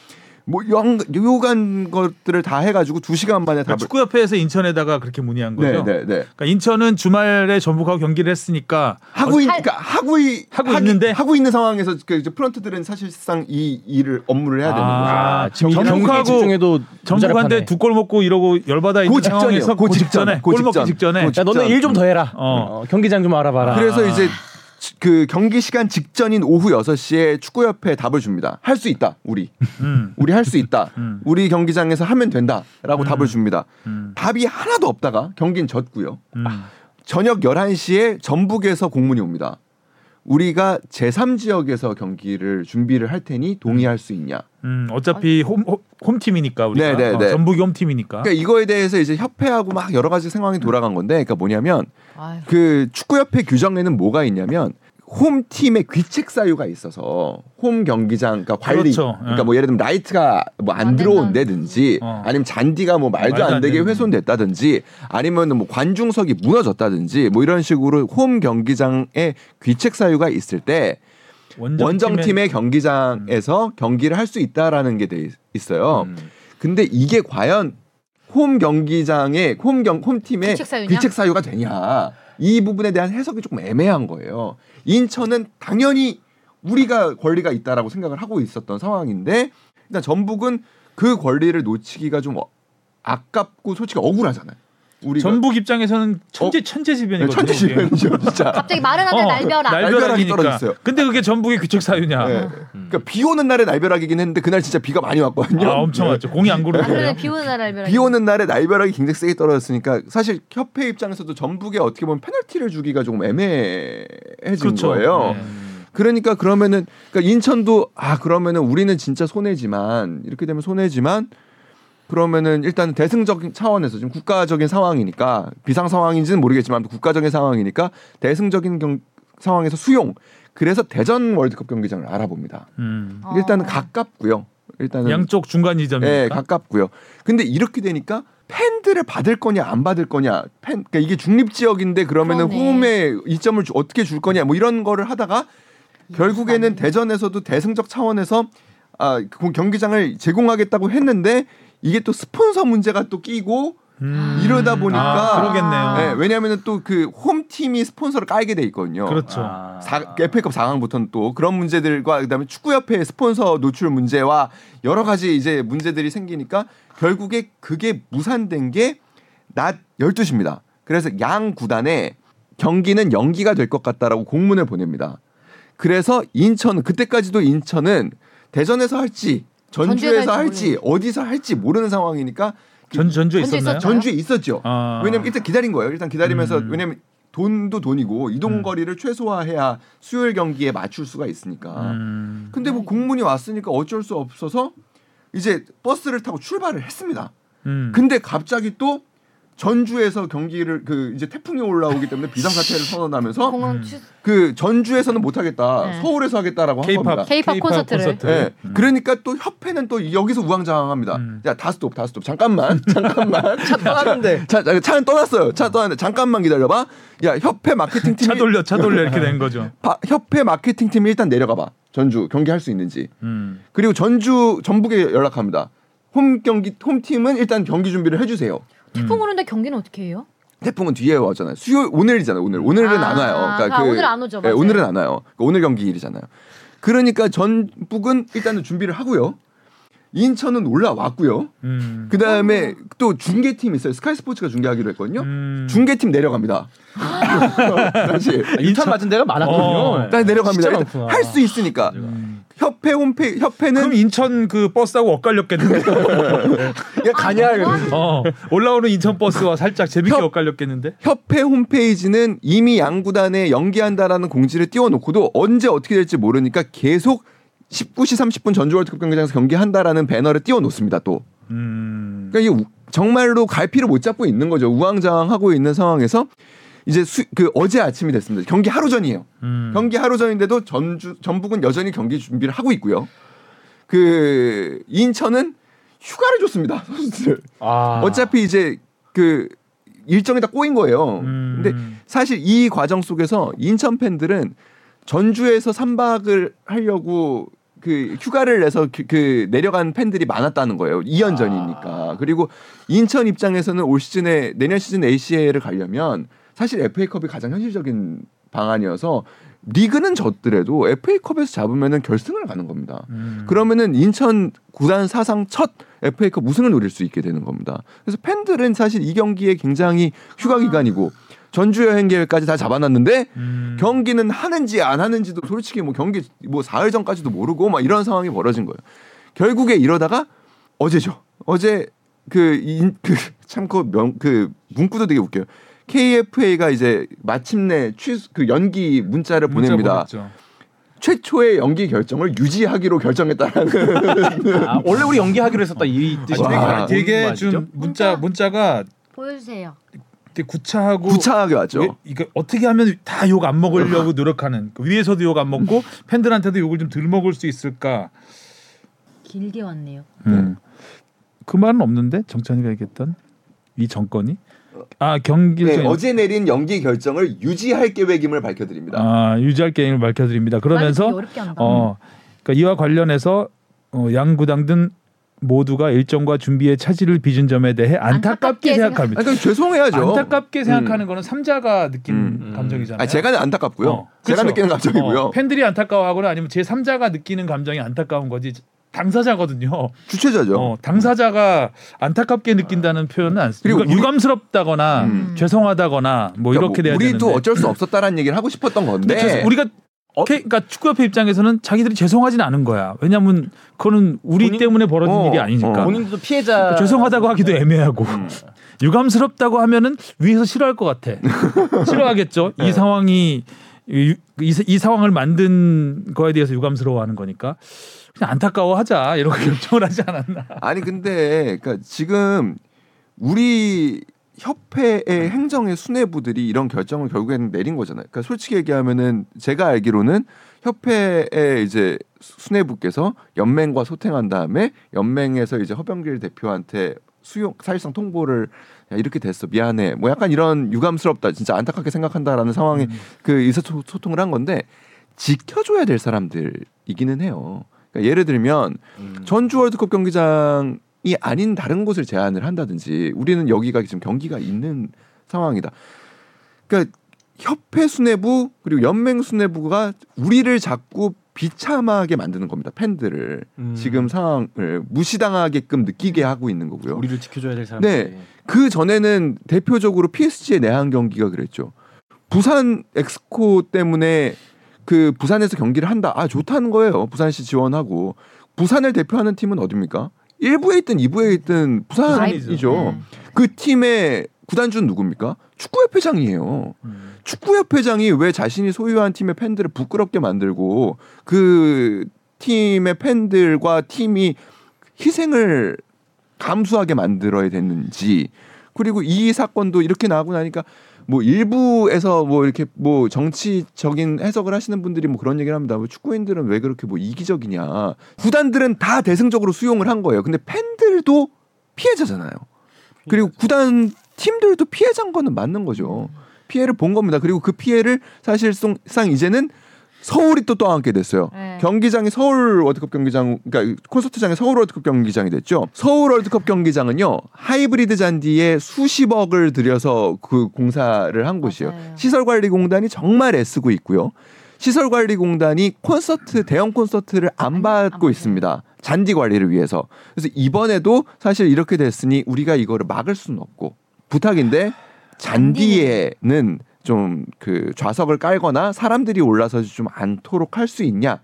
뭐 영, 요간 것들을 다 해가지고 두 시간 만에 그러니까 답을. 축구협회에서 인천에다가 그렇게 문의한 거죠. 네, 네, 네. 그러니까 인천은 주말에 전북하고 경기를 했으니까 하고 있, 할- 그러니까 하고 이, 하고 하기- 있는데? 하고 있는 상황에서 그 이제 프런트들은 사실상 이 일을 업무를 해야 되는 거죠. 아, 전북하고- 전북한테 두 골 먹고 이러고 열받아 있는 그. 상황에서 그그 직전. 직전에 그골 먹기 직전. 직전에 그야 너네 일좀 더 해라. 어. 어, 경기장 좀 알아봐라. 그래서 이제 지- 그 경기 시간 직전인 오후 6시에 축구협회에 답을 줍니다. 할 수 있다. 우리. 음, 우리 할 수 있다. 음. 우리 경기장에서 하면 된다라고 음. 답을 줍니다. 음, 답이 하나도 없다가 경기는 졌고요. 음. 저녁 11시에 전북에서 공문이 옵니다. 우리가 제3지역에서 경기를 준비를 할 테니 동의할 수 있냐. 음, 어차피 홈, 홈- 홈팀이니까 우리가 네, 네, 어, 네. 전북이 홈팀이니까. 그러니까 이거에 대해서 이제 협회하고 막 여러 가지 상황이 돌아간 건데 그러니까 뭐냐면 아유. 그 축구협회 규정에는 뭐가 있냐면 홈 팀의 귀책 사유가 있어서 홈 경기장 그러니까 관리 그렇죠. 그러니까 예. 뭐 예를 들면 라이트가 뭐안안 들어온다든지 어. 아니면 잔디가 뭐 말도, 말도 안안 되게 되는. 훼손됐다든지 아니면 뭐 관중석이 무너졌다든지 뭐 이런 식으로 홈 경기장에 귀책 사유가 있을 때 원정 팀의 경기장에서 경기를 할 수 있다라는 게 돼 있어요. 음. 근데 이게 과연 홈 경기장의 홈경 홈팀의 귀책 사유냐? 귀책 사유가 되냐? 이 부분에 대한 해석이 조금 애매한 거예요. 인천은 당연히 우리가 권리가 있다라고 생각을 하고 있었던 상황인데 일단 전북은 그 권리를 놓치기가 좀 어- 아깝고 솔직히 억울하잖아요. 우리가 전북 입장에서는 천재 천재지변이거든요. 네, 천지지변이죠, 진짜. 갑자기 마른 하늘 어, 날벼락. 날벼락이. 떨어졌어요. 근데 그게 전북의 규책 사유냐? 네. 그러니까 비 오는 날에 날벼락이긴 했는데 그날 진짜 비가 많이 왔거든요. 아 엄청 왔죠. 공이 안 구르고. 하늘에 비 오는 날 날벼락. 비 오는 날에 날벼락이 굉장히 세게 떨어졌으니까 사실 협회 입장에서도 전북에 어떻게 보면 페널티를 주기가 조금 애매해진 그렇죠. 거예요. 네. 그러니까 그러면은 그러니까 인천도 아 그러면은 우리는 진짜 손해지만 이렇게 되면 손해지만 그러면은 일단 대승적인 차원에서 지금 국가적인 상황이니까 비상 상황인지는 모르겠지만 국가적인 상황이니까 대승적인 경, 상황에서 수용 그래서 대전 월드컵 경기장을 알아봅니다. 음. 어. 일단은 가깝고요. 일단은 양쪽 중간 네, 지점이니까. 가깝고요. 근데 이렇게 되니까 팬들을 받을 거냐 안 받을 거냐 팬 그러니까 이게 중립 지역인데 그러면은 그러네. 홈에 이점을 주- 어떻게 줄 거냐 뭐 이런 거를 하다가 결국에는 대전에서도 대승적 차원에서 아, 그 경기장을 제공하겠다고 했는데 이게 또 스폰서 문제가 또 끼고 음. 이러다 보니까 아, 그러겠네요. 네, 왜냐하면 또 그 홈팀이 스폰서를 깔게 돼 있거든요. 그렇죠. 아. 사, FA컵 4강부터는 또 그런 문제들과 그다음에 축구협회 스폰서 노출 문제와 여러 가지 이제 문제들이 생기니까 결국에 그게 무산된 게 낮 12시입니다. 그래서 양 구단에 경기는 연기가 될 것 같다라고 공문을 보냅니다. 그래서 인천은 그때까지도 인천은 대전에서 할지 전주에서 할지 어디서 할지 모르는 상황이니까 전 전주에 있었나요? 전주에 있었죠. 아. 왜냐면 일단 기다린 거예요. 일단 기다리면서 음. 왜냐면 돈도 돈이고 이동 거리를 최소화해야 수요일 경기에 맞출 수가 있으니까. 음. 근데 뭐 공문이 왔으니까 어쩔 수 없어서 이제 버스를 타고 출발을 했습니다. 음. 근데 갑자기 또 전주에서 경기를 그 이제 태풍이 올라오기 때문에 비상사태를 선언하면서 취... 그 전주에서는 못 하겠다. 네. 서울에서 하겠다라고 한 겁니다. K-팝 K-팝 콘서트를. 네. 음. 그러니까 또 협회는 또 여기서 우왕좌왕합니다. 음. 야, 다 스톱, 다 스톱. 잠깐만, 잠깐만. 차 떠났는데. 차, 차, 차는 떠났어요. 차 떠났는데 잠깐만 기다려봐. 야, 협회 마케팅 팀이 차 돌려 차 돌려 이렇게 된 거죠. 바- 협회 마케팅 팀이 일단 내려가봐. 전주 경기 할 수 있는지. 음. 그리고 전주 전북에 연락합니다. 홈 경기 홈 팀은 일단 경기 준비를 해주세요. 태풍 오는데 경기는 어떻게 해요? 태풍은 뒤에 왔잖아요. 수요 오늘이잖아요. 오늘 오늘은 아, 안 와요. 그러니까 아, 그, 오늘 안 오죠, 예, 맞아요. 오늘은 안 와요. 그러니까 오늘 경기 일이잖아요. 그러니까 전북은 일단은 준비를 하고요. 인천은 올라왔고요. 음. 그 다음에 또 중계팀 있어요. 스카이 스포츠가 중계하기로 했거든요. 음. 중계팀 내려갑니다. 사실 인천 맞은 데가 많았군요. 어. 다시 내려갑니다. 할 수 있으니까 음. 협회 홈페이지 협회는 그럼 인천 그 버스하고 엇갈렸겠는데. 야 가냐 이러면서. 어. 올라오는 인천 버스와 살짝 재밌게 협- 엇갈렸겠는데. 협회 홈페이지는 이미 양구단에 연기한다라는 공지를 띄워놓고도 언제 어떻게 될지 모르니까 계속 19시 30분 전주 월드컵 경기장에서 경기한다라는 배너를 띄워놓습니다. 또 음. 그러니까 이게 우- 정말로 갈피를 못 잡고 있는 거죠. 우왕좌왕하고 있는 상황에서 이제 수, 그 어제 아침이 됐습니다. 경기 하루 전이에요. 음. 경기 하루 전인데도 전주 전북은 여전히 경기 준비를 하고 있고요. 그 인천은 휴가를 줬습니다. 선수들. 아. 어차피 이제 그 일정이 다 꼬인 거예요. 음. 근데 사실 이 과정 속에서 인천 팬들은 전주에서 3박을 하려고 그 휴가를 내서 그, 그 내려간 팬들이 많았다는 거예요. 2년 전이니까. 그리고 인천 입장에서는 올 시즌에 내년 시즌 ACL을 가려면 사실 FA컵이 가장 현실적인 방안이어서 리그는 졌더라도 FA컵에서 잡으면은 결승을 가는 겁니다. 음. 그러면은 인천 구단 사상 첫 FA컵 우승을 노릴 수 있게 되는 겁니다. 그래서 팬들은 사실 이 경기에 굉장히 휴가 기간이고 전주 여행 계획까지 다 잡아놨는데 음. 경기는 하는지 안 하는지도 솔직히 뭐 경기 뭐 사흘 전까지도 모르고 막 이런 상황이 벌어진 거예요. 결국에 이러다가 어제죠. 어제 그참그 그 문구도 되게 웃겨요. KFA가 이제 마침내 취소 그 연기 문자를 문자 보냅니다. 보냈죠. 최초의 연기 결정을 유지하기로 결정했다라는 아, 원래 우리 연기하기로 했었다 이 뜻이 와. 되게 뭔좀 말이죠? 문자 문자가 보여주세요. 되게 구차하고 구차하게 왔죠. 왜, 이거 어떻게 하면 다 욕 안 먹으려고 노력하는 그 위에서도 욕 안 먹고 팬들한테도 욕을 좀 덜 먹을 수 있을까? 길게 왔네요. 음. 그 말은 없는데 정찬이가 얘기했던 이 정권이 아 경기 네, 전- 어제 내린 연기 결정을 유지할 계획임을 밝혀드립니다. 아 유지할 게임을 밝혀드립니다. 그러면서. 어 그러니까 이와 관련해서 어, 양 구당 등 모두가 일정과 준비에 차질을 빚은 점에 대해 안타깝게 안타깝게 생각합니다. 아니, 그러니까 죄송해야죠. 안타깝게 생각하는 거는 삼자가 느낀 음. 감정이잖아요. 아, 제가 안타깝고요. 어, 제가 그쵸? 느끼는 감정이고요. 어, 팬들이 안타까워하거나 아니면 제 3자가 느끼는 감정이 안타까운 거지 당사자거든요. 주최자죠. 어, 당사자가 안타깝게 느낀다는 표현은 안 쓰고 그리고 우리- 유감스럽다거나 음. 죄송하다거나 뭐 그러니까 이렇게 뭐 돼야 우리도 되는데 어쩔 수 없었다라는 얘기를 하고 싶었던 건데 우리가 K, 그러니까 축구협회 입장에서는 자기들이 죄송하진 않은 거야. 왜냐하면 그거는 우리 본인- 때문에 벌어진 어, 일이 아니니까. 어. 본인도 피해자 그러니까 죄송하다고 하기도 애매하고 음. 유감스럽다고 하면은 위에서 싫어할 것 같아. 싫어하겠죠. 네. 이 상황이 이, 이, 이 상황을 만든 거에 대해서 유감스러워하는 거니까 그냥 안타까워하자 이렇게 결정을 하지 않았나. 아니 근데 그러니까 지금 우리 협회의 행정의 수뇌부들이 이런 결정을 결국에는 내린 거잖아요. 그러니까 솔직히 얘기하면은 제가 알기로는 협회의 이제 수뇌부께서 연맹과 소통한 다음에 연맹에서 이제 허병길 대표한테 수용 사실상 통보를 야, 이렇게 됐어 미안해 뭐 약간 이런 유감스럽다 진짜 안타깝게 생각한다라는 상황에 그 의사소통을 한 건데 지켜줘야 될 사람들이기는 해요. 그러니까 예를 들면 음. 전주 월드컵 경기장이 아닌 다른 곳을 제안을 한다든지 우리는 여기가 지금 경기가 있는 상황이다. 그러니까 협회 수뇌부 그리고 연맹 수뇌부가 우리를 자꾸 비참하게 만드는 겁니다. 팬들을 음. 지금 상황을 무시당하게끔 느끼게 하고 있는 거고요. 우리를 지켜줘야 될 사람들. 네. 그 전에는 대표적으로 PSG의 내한 경기가 그랬죠. 부산 엑스코 때문에 그 부산에서 경기를 한다. 아 좋다는 거예요. 부산시 지원하고 부산을 대표하는 팀은 어딥니까? 1부에 있든 2부에 있든 부산이죠. 부산이죠. 그 팀의 구단주는 누굽니까? 축구협회장이에요. 음. 축구협회장이 왜 자신이 소유한 팀의 팬들을 부끄럽게 만들고 그 팀의 팬들과 팀이 희생을 감수하게 만들어야 됐는지 그리고 이 사건도 이렇게 나오고 나니까 뭐 일부에서 뭐 이렇게 뭐 정치적인 해석을 하시는 분들이 뭐 그런 얘기를 합니다. 뭐 축구인들은 왜 그렇게 뭐 이기적이냐. 구단들은 다 대승적으로 수용을 한 거예요. 근데 팬들도 피해자잖아요. 그리고 구단 팀들도 피해자인 거는 맞는 거죠. 피해를 본 겁니다. 그리고 그 피해를 사실상 이제는 서울이 또 떠안게 됐어요. 네. 경기장이 서울 월드컵 경기장, 그러니까 콘서트장이 서울 월드컵 경기장이 됐죠. 서울 월드컵 경기장은요 하이브리드 잔디에 수십억을 들여서 그 공사를 한 곳이에요. 맞아요. 시설관리공단이 정말 애쓰고 있고요. 시설관리공단이 콘서트 대형 콘서트를 안안 받고. 있습니다. 잔디 관리를 위해서. 그래서 이번에도 사실 이렇게 됐으니 우리가 이거를 막을 수는 없고 부탁인데 잔디에는 좀 그 좌석을 깔거나 사람들이 올라서 좀 않도록 할 수 있냐?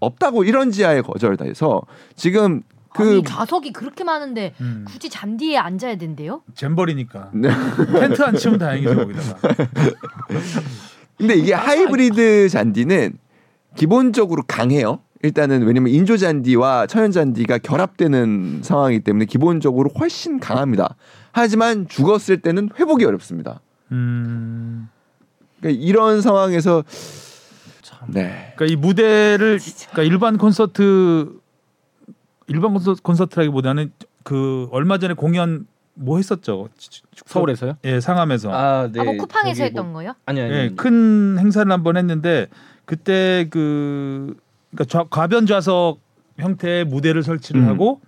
없다고 이런 지하에 거절다해서 지금 그 아니 좌석이 그렇게 많은데 음. 굳이 잔디에 앉아야 된대요? 잼버리니까 네. 텐트 안 치면 다행이죠 거기다가. 근데 이게 하이브리드 잔디는 기본적으로 강해요. 일단은 왜냐면 인조 잔디와 천연 잔디가 결합되는 상황이기 때문에 기본적으로 훨씬 강합니다. 하지만 죽었을 때는 회복이 어렵습니다. 음. 그러니까 이런 상황에서 참. 네. 그러니까 이 무대를 그러니까 일반 콘서트 일반 콘서트, 콘서트라기보다는 그 얼마 전에 공연 뭐 했었죠 서울에서요? 예 상암에서 아, 네. 아 뭐 쿠팡에서 저기 했던 뭐- 거요? 아니 아니. 예, 큰 행사를 한 번 했는데 그때 그 그러니까 좌, 과변 좌석 형태의 무대를 설치를 음. 하고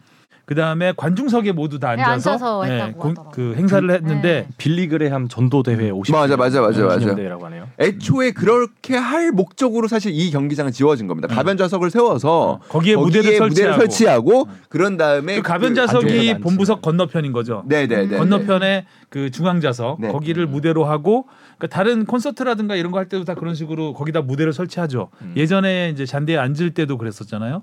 그 다음에 관중석에 모두 다 네, 앉아서, 앉아서 예, 했다고 공- 하더라고요. 그 행사를 했는데 네. 빌리 그레함 전도 대회 50. 맞아, 맞아, 맞아, 맞아. 대회라고 하네요. 애초에 그렇게 할 목적으로 사실 이 경기장은 지어진 겁니다. 가변 좌석을 세워서 음. 거기에 무대를 설치하고. 설치하고 그런 다음에 그 가변 그 좌석이 본부석 건너편인 거죠. 네네네. 건너편에 그 중앙 좌석 네. 거기를 무대로 하고 그러니까 다른 콘서트라든가 이런 거 할 때도 다 그런 식으로 거기다 무대를 설치하죠. 예전에 이제 잔디에 앉을 때도 그랬었잖아요.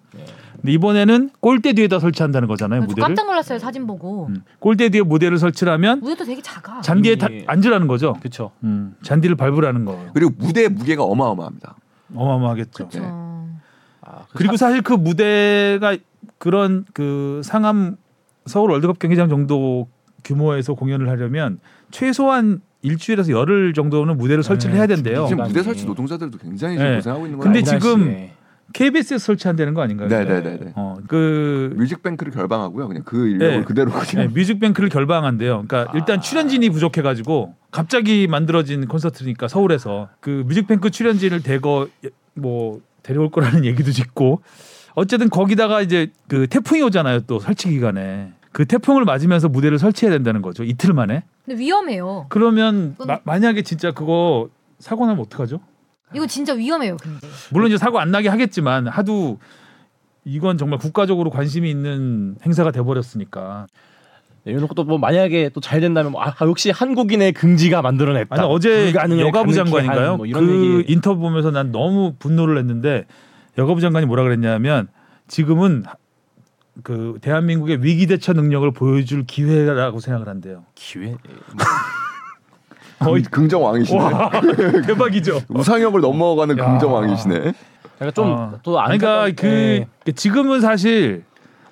근데 이번에는 골대 뒤에다 설치한다는 거잖아요. 저 무대를. 깜짝 놀랐어요 사진 보고 음. 골대 뒤에 무대를 설치를 하면 무대도 되게 작아. 잔디에 다 이미- 앉으라는 거죠. 그렇죠. 음. 잔디를 밟으라는 거예요. 그리고 무대의 무게가 어마어마합니다. 어마어마하겠죠. 저... 아, 그 그리고 사실 그 무대가 그런 그 상암 서울 월드컵 경기장 정도 규모에서 공연을 하려면 최소한 일주일에서 열흘 정도는 무대를 설치를 네, 해야 된대요. 지금 무대 설치 노동자들도 굉장히 지금 네. 고생하고 있는 근데 거예요. 지금 KBS에서 설치한다는 거 아닌가요? 네네네네. 어, 그 뮤직뱅크를 결방하고요. 그냥 그 인력을 네. 그대로 네, 그냥 뮤직뱅크를 결방한대요. 그러니까 일단 출연진이 부족해가지고 갑자기 만들어진 콘서트니까 서울에서 그 뮤직뱅크 출연진을 대거 뭐 데려올 거라는 얘기도 있고 어쨌든 거기다가 이제 그 태풍이 오잖아요. 또 설치 기간에 그 태풍을 맞으면서 무대를 설치해야 된다는 거죠. 이틀 만에. 근데 위험해요. 그러면 그건- 마- 만약에 진짜 그거 사고 나면 어떡하죠? 이거 진짜 위험해요. 근데 물론 이제 사고 안 나게 하겠지만 하도 이건 정말 국가적으로 관심이 있는 행사가 돼 버렸으니까. 이런 것도 뭐 만약에 또 잘 된다면 뭐, 아 역시 한국인의 긍지가 만들어냈다. 아니 어제 여가부 장관인가요? 한뭐 이런 그 얘기. 인터뷰 보면서 난 너무 분노를 했는데 여가부 장관이 뭐라 그랬냐면 지금은 그 대한민국의 위기 대처 능력을 보여줄 기회라고 생각을 한대요. 기회. 거의 긍정왕이시네. 와 대박이죠. 우상혁을 넘어가는 야. 긍정왕이시네. 그러니까 어. 좀또안 아니, 그러니까 그, 그 지금은 사실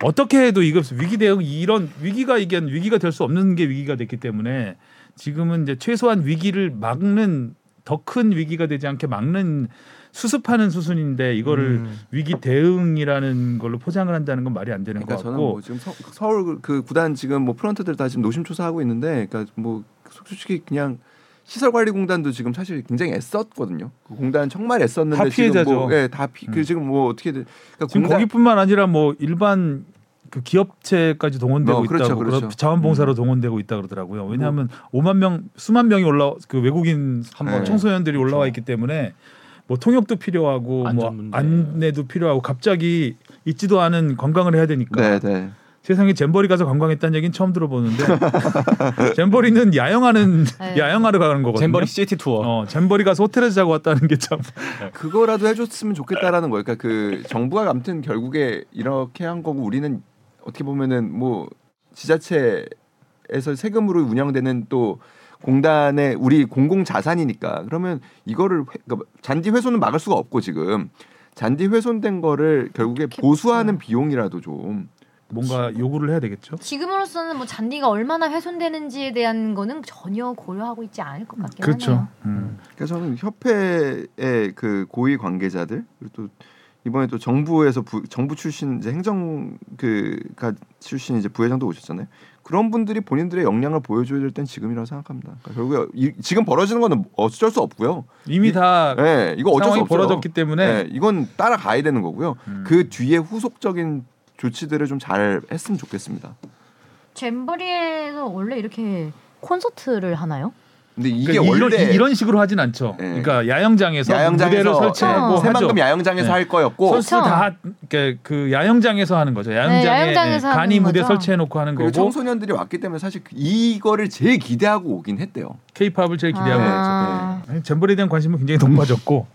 어떻게 해도 이거 위기 대응 이런 위기가 이게 위기가 될 수 없는 게 위기가 됐기 때문에 지금은 이제 최소한 위기를 막는 더 큰 위기가 되지 않게 막는 수습하는 수순인데 이거를 음. 위기 대응이라는 걸로 포장을 한다는 건 말이 안 되는 그러니까 것 저는 같고 뭐 지금 서, 서울 그 구단 지금 뭐 프런트들 다 지금 노심초사하고 있는데, 그러니까 뭐 솔직히 그냥 시설관리공단도 지금 사실 굉장히 애썼거든요. 그 공단 정말 애썼는데 다 지금 피해자죠. 뭐, 예, 다 피, 그 음. 지금 뭐 어떻게든 그러니까 지금 공단- 거기뿐만 아니라 뭐 일반 그 기업체까지 동원되고 어, 그렇죠, 있다고 그렇죠. 자원봉사로 동원되고 있다 그러더라고요. 왜냐하면 5만 명, 수만 명이 올라 그 외국인 한 번에. 청소년들이 올라와. 있기 때문에 뭐 통역도 필요하고 뭐. 안내도 필요하고 갑자기 있지도 않은 관광을 해야 되니까 네, 네. 세상에 잼버리 가서 관광했다는 얘기는 처음 들어보는데 잼버리는 야영하는 네. 야영하러 가는 거거든요. 잼버리 시티 투어. 어, 잼버리 가서 호텔에서 자고 왔다는 게 참. 그거라도 해줬으면 좋겠다라는 거예요. 그러니까 그 정부가 아무튼 결국에 이렇게 한 거고 우리는 어떻게 보면은 뭐 지자체에서 세금으로 운영되는 또 공단의 우리 공공 자산이니까 그러면 이거를 회- 그러니까 잔디 훼손은 막을 수가 없고 지금 잔디 훼손된 거를 결국에 보수하는 비용이라도 좀 뭔가 요구를 해야 되겠죠. 지금으로서는 뭐 잔디가 얼마나 훼손되는지에 대한 거는 전혀 고려하고 있지 않을 것 같긴 그렇죠. 하네요. 음. 그래서 저는 협회의 그 고위 관계자들 그리고 또 이번에 또 정부에서 부, 정부 출신 이제 행정 그가 출신 이제 부회장도 오셨잖아요. 그런 분들이 본인들의 역량을 보여줘야 될 땐 지금이라고 생각합니다. 그러니까 결국에 이, 지금 벌어지는 거는 어쩔 수 없고요. 이미 다 네, 이거 어쩔 수 상황이 없어요. 벌어졌기 때문에 네, 이건 따라가야 되는 거고요. 음. 그 뒤에 후속적인 조치들을 좀 잘 했으면 좋겠습니다. 잼버리에서 원래 이렇게 콘서트를 하나요? 근데 이게 그러니까 이런, 원래 이런 식으로 하진 않죠. 네. 그러니까 야영장에서, 야영장에서 무대를 설치하고 어. 새만금 하죠. 야영장에서 네. 할 거였고 선수 다 그, 그 야영장에서 하는 거죠. 야영장에 네, 간이 무대 거죠. 설치해 놓고 하는 거고 청소년들이 왔기 때문에 사실 이거를 제일 기대하고 오긴 했대요. 케이팝을 제일 기대하고 네, 아. 있죠. 잼버리에 대한 관심은 굉장히 높아졌고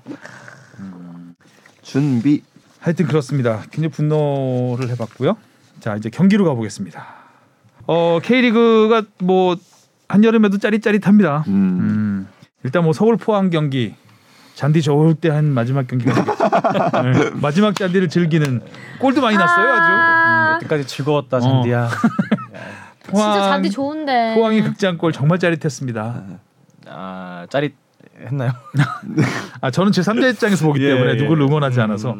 준비 하여튼 그렇습니다. 굉장히 분노를 해봤고요. 자 이제 경기로 가보겠습니다. 어 K리그가 뭐 한여름에도 짜릿짜릿합니다. 음. 음, 일단 뭐 서울 포항 경기 잔디 좋을 때 한 마지막 경기가 되겠죠. 네, 마지막 잔디를 즐기는 골도 많이 났어요 아주. 아, 여태까지 즐거웠다 잔디야. 진짜 잔디 좋은데. 포항의 극장골 정말 짜릿했습니다. 아 짜릿 했나요? 아 저는 제 3자 입장에서 보기 때문에 예, 예. 누구를 응원하지 음, 않아서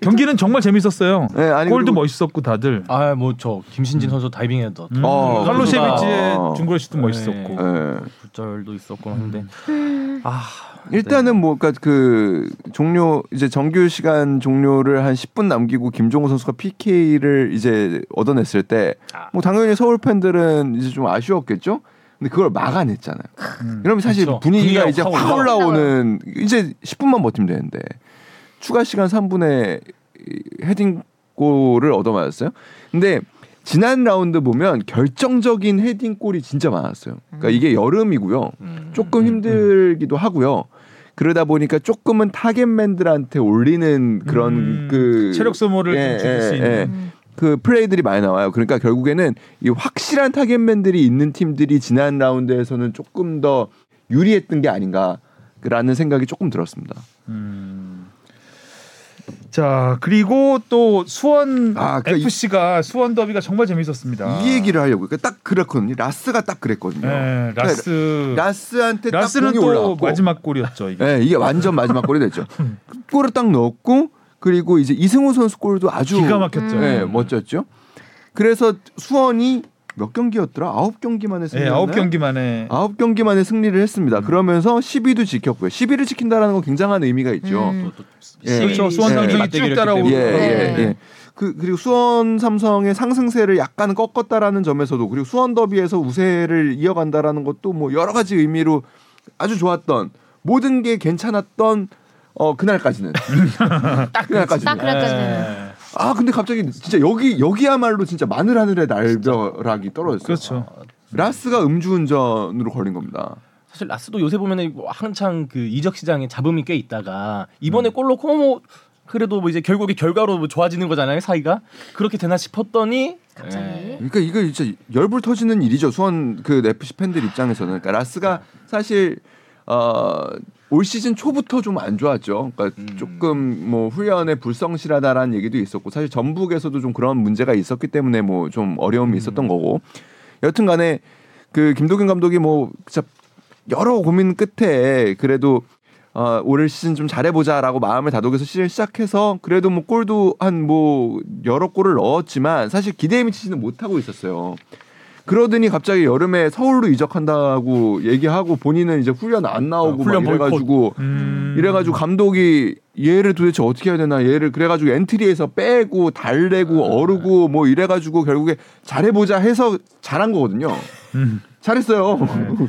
경기는 정말 재밌었어요. 네, 아니 골도 그리고- 멋있었고 다들. 아 뭐 저 김신진 선수 다이빙 헤더 음, 어, 칼로세비치의 선수가- 중거리 슛도 멋있었고. 예. 굴절도 있었고 하는데 아 일단은 뭐 그러니까 그 종료 이제 정규 시간 종료를 한 10분 남기고 김종호 선수가 PK를 이제 얻어냈을 때 뭐 당연히 서울 팬들은 이제 좀 아쉬웠겠죠. 근데 그걸 막아냈잖아요. 음. 그러면 사실 그렇죠. 분위기가 분위기가 이제 확확 올라오는 이제 10분만 버티면 되는데 추가 시간 3분에 헤딩골을 얻어맞았어요. 근데 지난 라운드 보면 결정적인 헤딩골이 진짜 많았어요. 그러니까 이게 여름이고요. 음. 조금 힘들기도 하고요. 그러다 보니까 조금은 타겟맨들한테 올리는 그런 음, 그 체력 소모를 좀 줄일 수 있는. 음. 그 플레이들이 많이 나와요. 그러니까 결국에는 이 확실한 타겟맨들이 있는 팀들이 지난 라운드에서는 조금 더 유리했던 게 아닌가라는 생각이 조금 들었습니다. 음. 자 그리고 또 수원 아, 그 FC가 수원 더비가 정말 재밌었습니다. 이 얘기를 하려고 그러니까 딱 그렇거든요. 라스가 딱 그랬거든요. 네, 라스 라스한테 딱 라스는 또 올라갔고 마지막 골이었죠. 이게. 네, 이게 완전 마지막 골이 됐죠. 골을 딱 넣었고 그리고 이제 이승우 선수 골도 아주 기가 막혔죠. 음. 네, 멋졌죠. 그래서 수원이 몇 경기였더라? 아홉 경기 만에 네, 승리했나요? 아홉 경기 만에 아홉 경기 만에 승리를 했습니다. 그러면서 10위도 지켰고요. 10위를 지킨다라는 건 굉장한 의미가 있죠. 음. 또, 또 예. 그렇죠. 수원 예. 삼성이 쭉 따라오고 예, 네. 예, 예. 그 그리고 수원 삼성의 상승세를 약간 꺾었다라는 점에서도 그리고 수원 더비에서 우세를 이어간다라는 것도 뭐 여러 가지 의미로 아주 좋았던 모든 게 괜찮았던 어 그날까지는 딱 그날까지는 딱 그날까지는. 네. 아 근데 갑자기 진짜 여기 여기야말로 진짜 마늘 하늘의 날벼락이 떨어졌어요. 그렇죠. 라스가 음주운전으로 걸린 겁니다. 사실 라스도 요새 보면은 뭐 한창 그 이적 시장에 잡음이 꽤 있다가 이번에 음. 골 넣고 뭐 그래도 뭐 이제 결국에 결과로 뭐 좋아지는 거잖아요 사이가 그렇게 되나 싶었더니 갑자기. 예. 그러니까 이거 진짜 열불 터지는 일이죠. 수원 그 FC 팬들 입장에서는 그러니까 라스가 사실 어 올 시즌 초부터 좀 안 좋았죠. 그러니까 음. 조금 뭐 훈련에 불성실하다라는 얘기도 있었고 사실 전북에서도 좀 그런 문제가 있었기 때문에 뭐 좀 어려움이 있었던 거고 여튼간에 그 김도균 감독이 뭐 진짜 여러 고민 끝에 그래도 어, 올 시즌 좀 잘해보자라고 마음을 다독여서 시즌 시작해서 그래도 뭐 골도 한 뭐 여러 골을 넣었지만 사실 기대에 미치지는 못하고 있었어요. 그러더니 갑자기 여름에 서울로 이적한다고 얘기하고 본인은 이제 훈련 안 나오고 훈련 막 이래가지고 음. 이래가지고 감독이 얘를 도대체 어떻게 해야 되나 얘를 그래가지고 엔트리에서 빼고 달래고 어르고 뭐 이래가지고 결국에 잘해보자 해서 잘한 거거든요. 음. 잘했어요.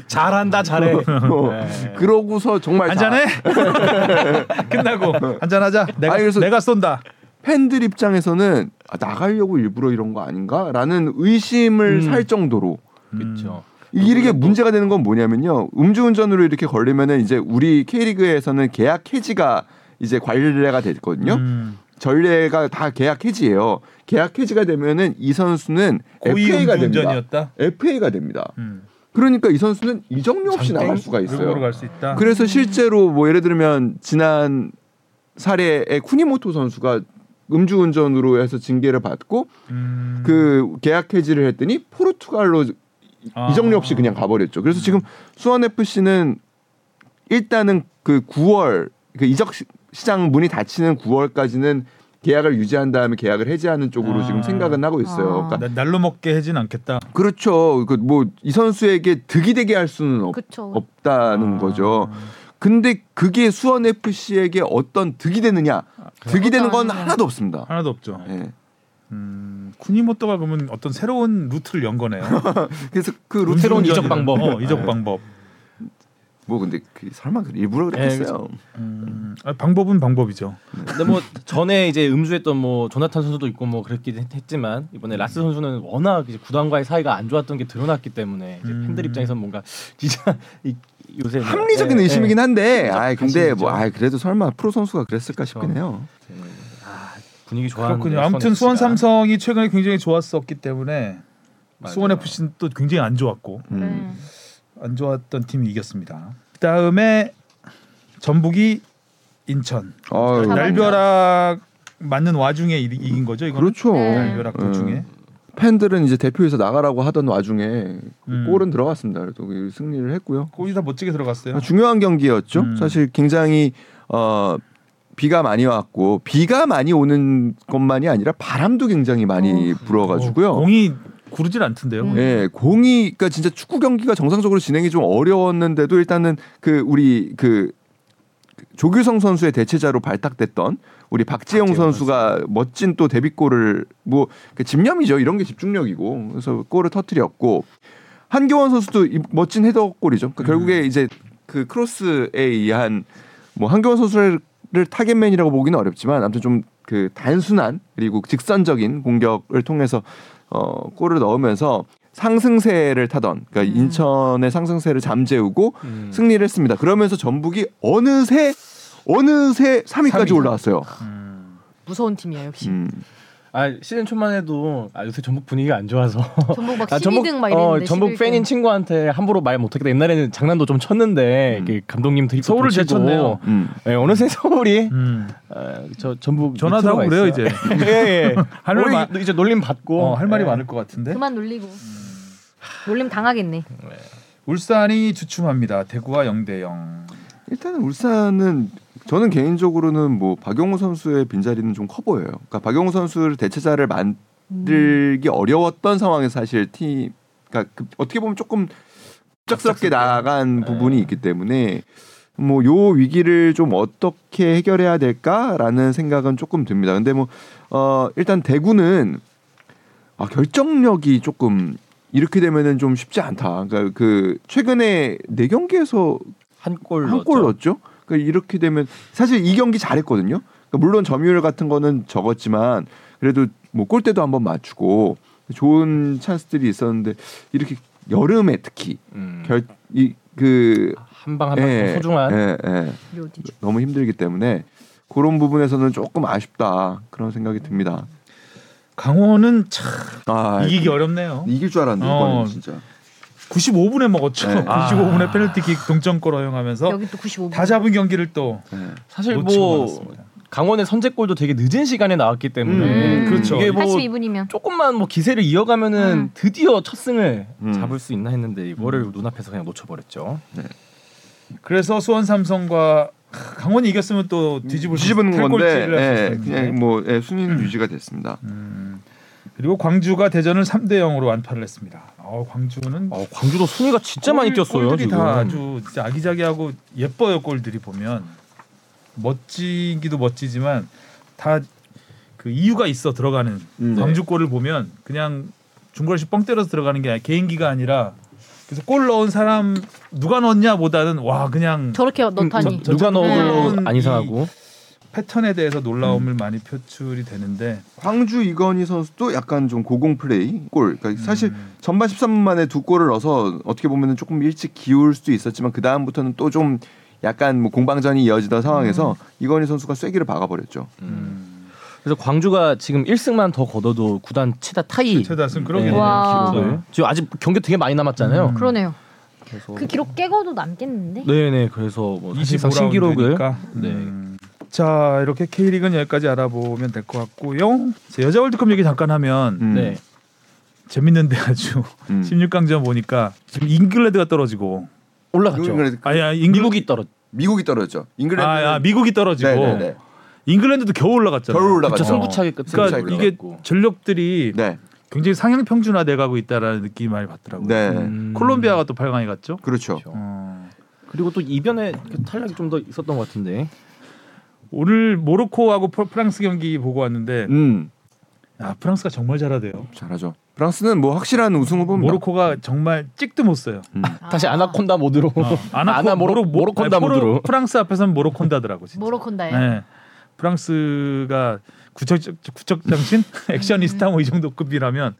잘한다 잘해 어. 네. 그러고서 정말 잘- 한잔해 끝나고 한잔하자. 내가 아니, 내가 쏜다. 팬들 입장에서는 아, 나가려고 일부러 이런 거 아닌가라는 의심을 음. 살 정도로. 그렇죠 이게 문제가 되는 건 뭐냐면요. 음주운전으로 이렇게 걸리면은 이제 우리 K리그에서는 계약 해지가 이제 관리가 됐거든요. 음. 전례가 다 계약 해지예요. 계약 해지가 되면은 이 선수는 FA가 됩니다. FA가 됩니다. 음. 그러니까 이 선수는 이적료 없이 나갈 수가 있어요. 있다. 그래서 실제로 뭐 예를 들면 지난 사례에 쿠니모토 선수가 음주운전으로 해서 징계를 받고 음. 그 계약 해지를 했더니 포르투갈로 아. 이적료 없이 그냥 가버렸죠. 그래서 지금 수원 FC는 일단은 그 9월 그 이적 시- 시장 문이 닫히는 9월까지는 계약을 유지한 다음에 계약을 해지하는 쪽으로 아. 지금 생각은 하고 있어요. 아. 그러니까 나- 날로 먹게 하진 않겠다. 그렇죠. 그 뭐 이 선수에게 득이 되게 할 수는 없, 그쵸. 없다는 아. 거죠. 근데 그게 수원 FC에게 어떤 득이 되느냐? 득이 되는 건. 하나도 없습니다. 하나도 없죠. 예. 음, 쿠니모토가 그러면 어떤 새로운 루트를 연 거네요. 그래서 그 루트 새로운 이적 방법. 어, 이적 네. 방법. 뭐 근데 그 설마 그 일부러 그랬겠어요. 음, 아, 방법은 방법이죠. 근데 뭐 전에 이제 음주했던 뭐 조나탄 선수도 있고 뭐 그랬긴 했- 했지만 이번에 라스 선수는 워낙 이제 구단과의 사이가 안 좋았던 게 드러났기 때문에 이제 음. 팬들 입장에서는 뭔가 진짜 이, 요새 뭐- 합리적인 예, 의심이긴 예. 한데, 아 근데. 뭐, 아 그래도 설마 프로 선수가 그랬을까 싶긴 해요. 아, 분위기 좋아하는데 그렇군요. 아무튼 수원. 삼성이 최근에 굉장히 좋았었기 때문에 맞아요. 수원 FC는 또 굉장히 안 좋았고 음. 네. 안 좋았던 팀이 이겼습니다. 그다음에 전북이 인천 날벼락 맞는 와중에 이- 이긴 거죠. 이거 그렇죠. 네. 날벼락 도중에 음. 팬들은 이제 대표에서 나가라고 하던 와중에 음. 골은 들어갔습니다. 그래도 그 승리를 했고요. 골이 다 멋지게 들어갔어요. 아, 중요한 경기였죠. 음. 사실 굉장히 어, 비가 많이 왔고 비가 많이 오는 것만이 아니라 바람도 굉장히 많이 불어가지고요. 어, 공이 구르질 않던데요. 음. 예, 공이 그러니까 진짜 축구 경기가 정상적으로 진행이 좀 어려웠는데도 일단은 그 우리 그 조규성 선수의 대체자로 발탁됐던 우리 박재용 박재용 선수가 멋진 또 데뷔골을 뭐그 집념이죠. 이런 게 집중력이고 그래서 골을 터뜨렸고 한교원 선수도 이 멋진 헤더골이죠. 그러니까 결국에 이제 그 크로스에 의한 뭐 한교원 선수를 타겟맨이라고 보기는 어렵지만 아무튼 좀 그 단순한 그리고 직선적인 공격을 통해서 어 골을 넣으면서 상승세를 타던 그러니까 음. 인천의 상승세를 잠재우고 음. 승리를 했습니다. 그러면서 전북이 어느새 어느새 3위까지 삼위죠. 올라왔어요. 음. 무서운 팀이야 역시. 음. 아 시즌 초만 해도 아, 요새 전북 분위기가 안 좋아서 전북 막 아, 12등 막 어, 이랬는데 전북 11등. 팬인 친구한테 함부로 말 못하겠다. 옛날에는 장난도 좀 쳤는데 음. 이게 감독님 드립 서울을 제쳤네요. 음. 예, 어느새 서울이 음. 어, 저 전북 전화도 하고 밑으로 그래요 가 이제. 예, 예. 할말 우리 많- 이제 놀림 받고 어, 할 말이 예. 많을 것 같은데. 그만 놀리고. 놀림 당하겠네. 울산이 주춤합니다. 대구와 0대 0. 일단은 울산은 저는 개인적으로는 뭐 박용우 선수의 빈자리는 좀 커 보여요. 그러니까 박용우 선수를 대체자를 만들기 어려웠던 상황에서 사실 팀, 그러니까 그 어떻게 보면 조금 갑작스럽게 나간 부분이 있기 때문에 뭐 요 위기를 좀 어떻게 해결해야 될까라는 생각은 조금 듭니다. 근데 뭐 어 일단 대구는 아 결정력이 조금 이렇게 되면은 좀 쉽지 않다. 그러니까 그 최근에 네 경기에서 한골 한골 넣었죠. 그러니까 이렇게 되면 사실 이 경기 잘했거든요. 그러니까 물론 점유율 같은 거는 적었지만 그래도 뭐 골대도 한번 맞추고 좋은 찬스들이 있었는데 이렇게 여름에 특히 음. 결이그 한방 한방 예, 소중한 예, 예. 너무 힘들기 때문에 그런 부분에서는 조금 아쉽다 그런 생각이 듭니다. 강원은 참 아 이기기 어렵네요. 이길 줄 알았는데 어. 진짜. 95분에 먹었죠. 네. 95분에 페널티킥 동점골 허용하면서 여기 또 95분. 다 잡은 경기를 또 예. 사실 뭐 말았습니다. 강원의 선제골도 되게 늦은 시간에 나왔기 때문에 음, 그렇죠. 이게 뭐 82분이면 조금만 뭐 기세를 이어가면은 음. 드디어 첫 승을 음. 잡을 수 있나 했는데 이거를 눈앞에서 그냥 놓쳐버렸죠. 그래서 수원 삼성과 강원이 이겼으면 또 뒤집을 수 뒤집은 있- 건데 예. 그냥 뭐 예, 순위는 유지가 됐습니다. 음. 그리고 광주가 대전을 3대 0으로 완파를 했습니다. 어, 광주는 어, 광주도 순위가 진짜 많이 골- 뛰었어요. 골들이 지금. 다 아주 진짜 아기자기하고 예뻐요 골들이 보면 멋지기도 멋지지만 다 그 이유가 있어 들어가는 음, 네. 광주 골을 보면 그냥 중거리슛 뻥 때려서 들어가는 게 아니라 개인기가 아니라 그래서 골 넣은 사람 누가 넣냐보다는 와 그냥 저렇게 넣다니. 저- 저- 누가 넣어도 음, 안 이상하고. 패턴에 대해서 놀라움을 많이 표출이 되는데 광주 이건희 선수도 약간 좀 고공 플레이 골. 그러니까 사실 음. 전반 13분 만에 두 골을 넣어서 어떻게 보면은 조금 일찍 기울 수도 있었지만 그 다음부터는 또 좀 약간 뭐 공방전이 이어지던 상황에서 이건희 선수가 쐐기를 박아버렸죠. 음. 그래서 광주가 지금 1승만 더 거둬도 구단 최다 타이 최다승 네, 그러겠네요. 와. 기록을. 지금 아직 경기 되게 많이 남았잖아요. 음. 그러네요. 그래서 그 기록 깨고도 남겠는데. 네네 그래서 뭐 사실상 25라운드니까. 신기록을 네. 네. 자 이렇게 K리그는 여기까지 알아보면 될 것 같고요. 자, 여자 월드컵 얘기 잠깐 하면 음. 네. 재밌는데 아주 음. 16강전 보니까 지금 잉글랜드가 떨어지고 올라갔죠. 잉글랜드- 아야 잉글... 미국이 떨어. 미국이 떨어졌죠. 잉글랜드. 아, 아 미국이 떨어지고 네네네. 잉글랜드도 겨우 올라갔잖아요. 그쵸 올라갔죠. 승부차기 끝. 그러니까 승부차기 이게. 전력들이 네. 굉장히 상향 평준화돼 가고 있다라는 느낌이 많이 받더라고요. 네. 음. 콜롬비아가 또 8강에 갔죠. 그렇죠. 그렇죠. 어. 그리고 또 이변에 그 탈락이 좀 더 있었던 것 같은데. 오늘 모로코하고 프랑스 경기 보고 왔는데 음. 아, 프랑스가 정말 잘하대요. 잘하죠. 프랑스는 뭐 확실한 우승 후보입니다. 모로코가 정말 찍도 못 써요. 음. 다시 아. 아나콘다 모드로. 어, 아나, 아나 모로 모로, 모로콘다 아니, 포로- 모드로. 프랑스 앞에서는 모로콘다더라고. 진짜. 모로콘다예요. 네. 프랑스가 구척 구척 장신 액션이스타 뭐 이 정도 급이라면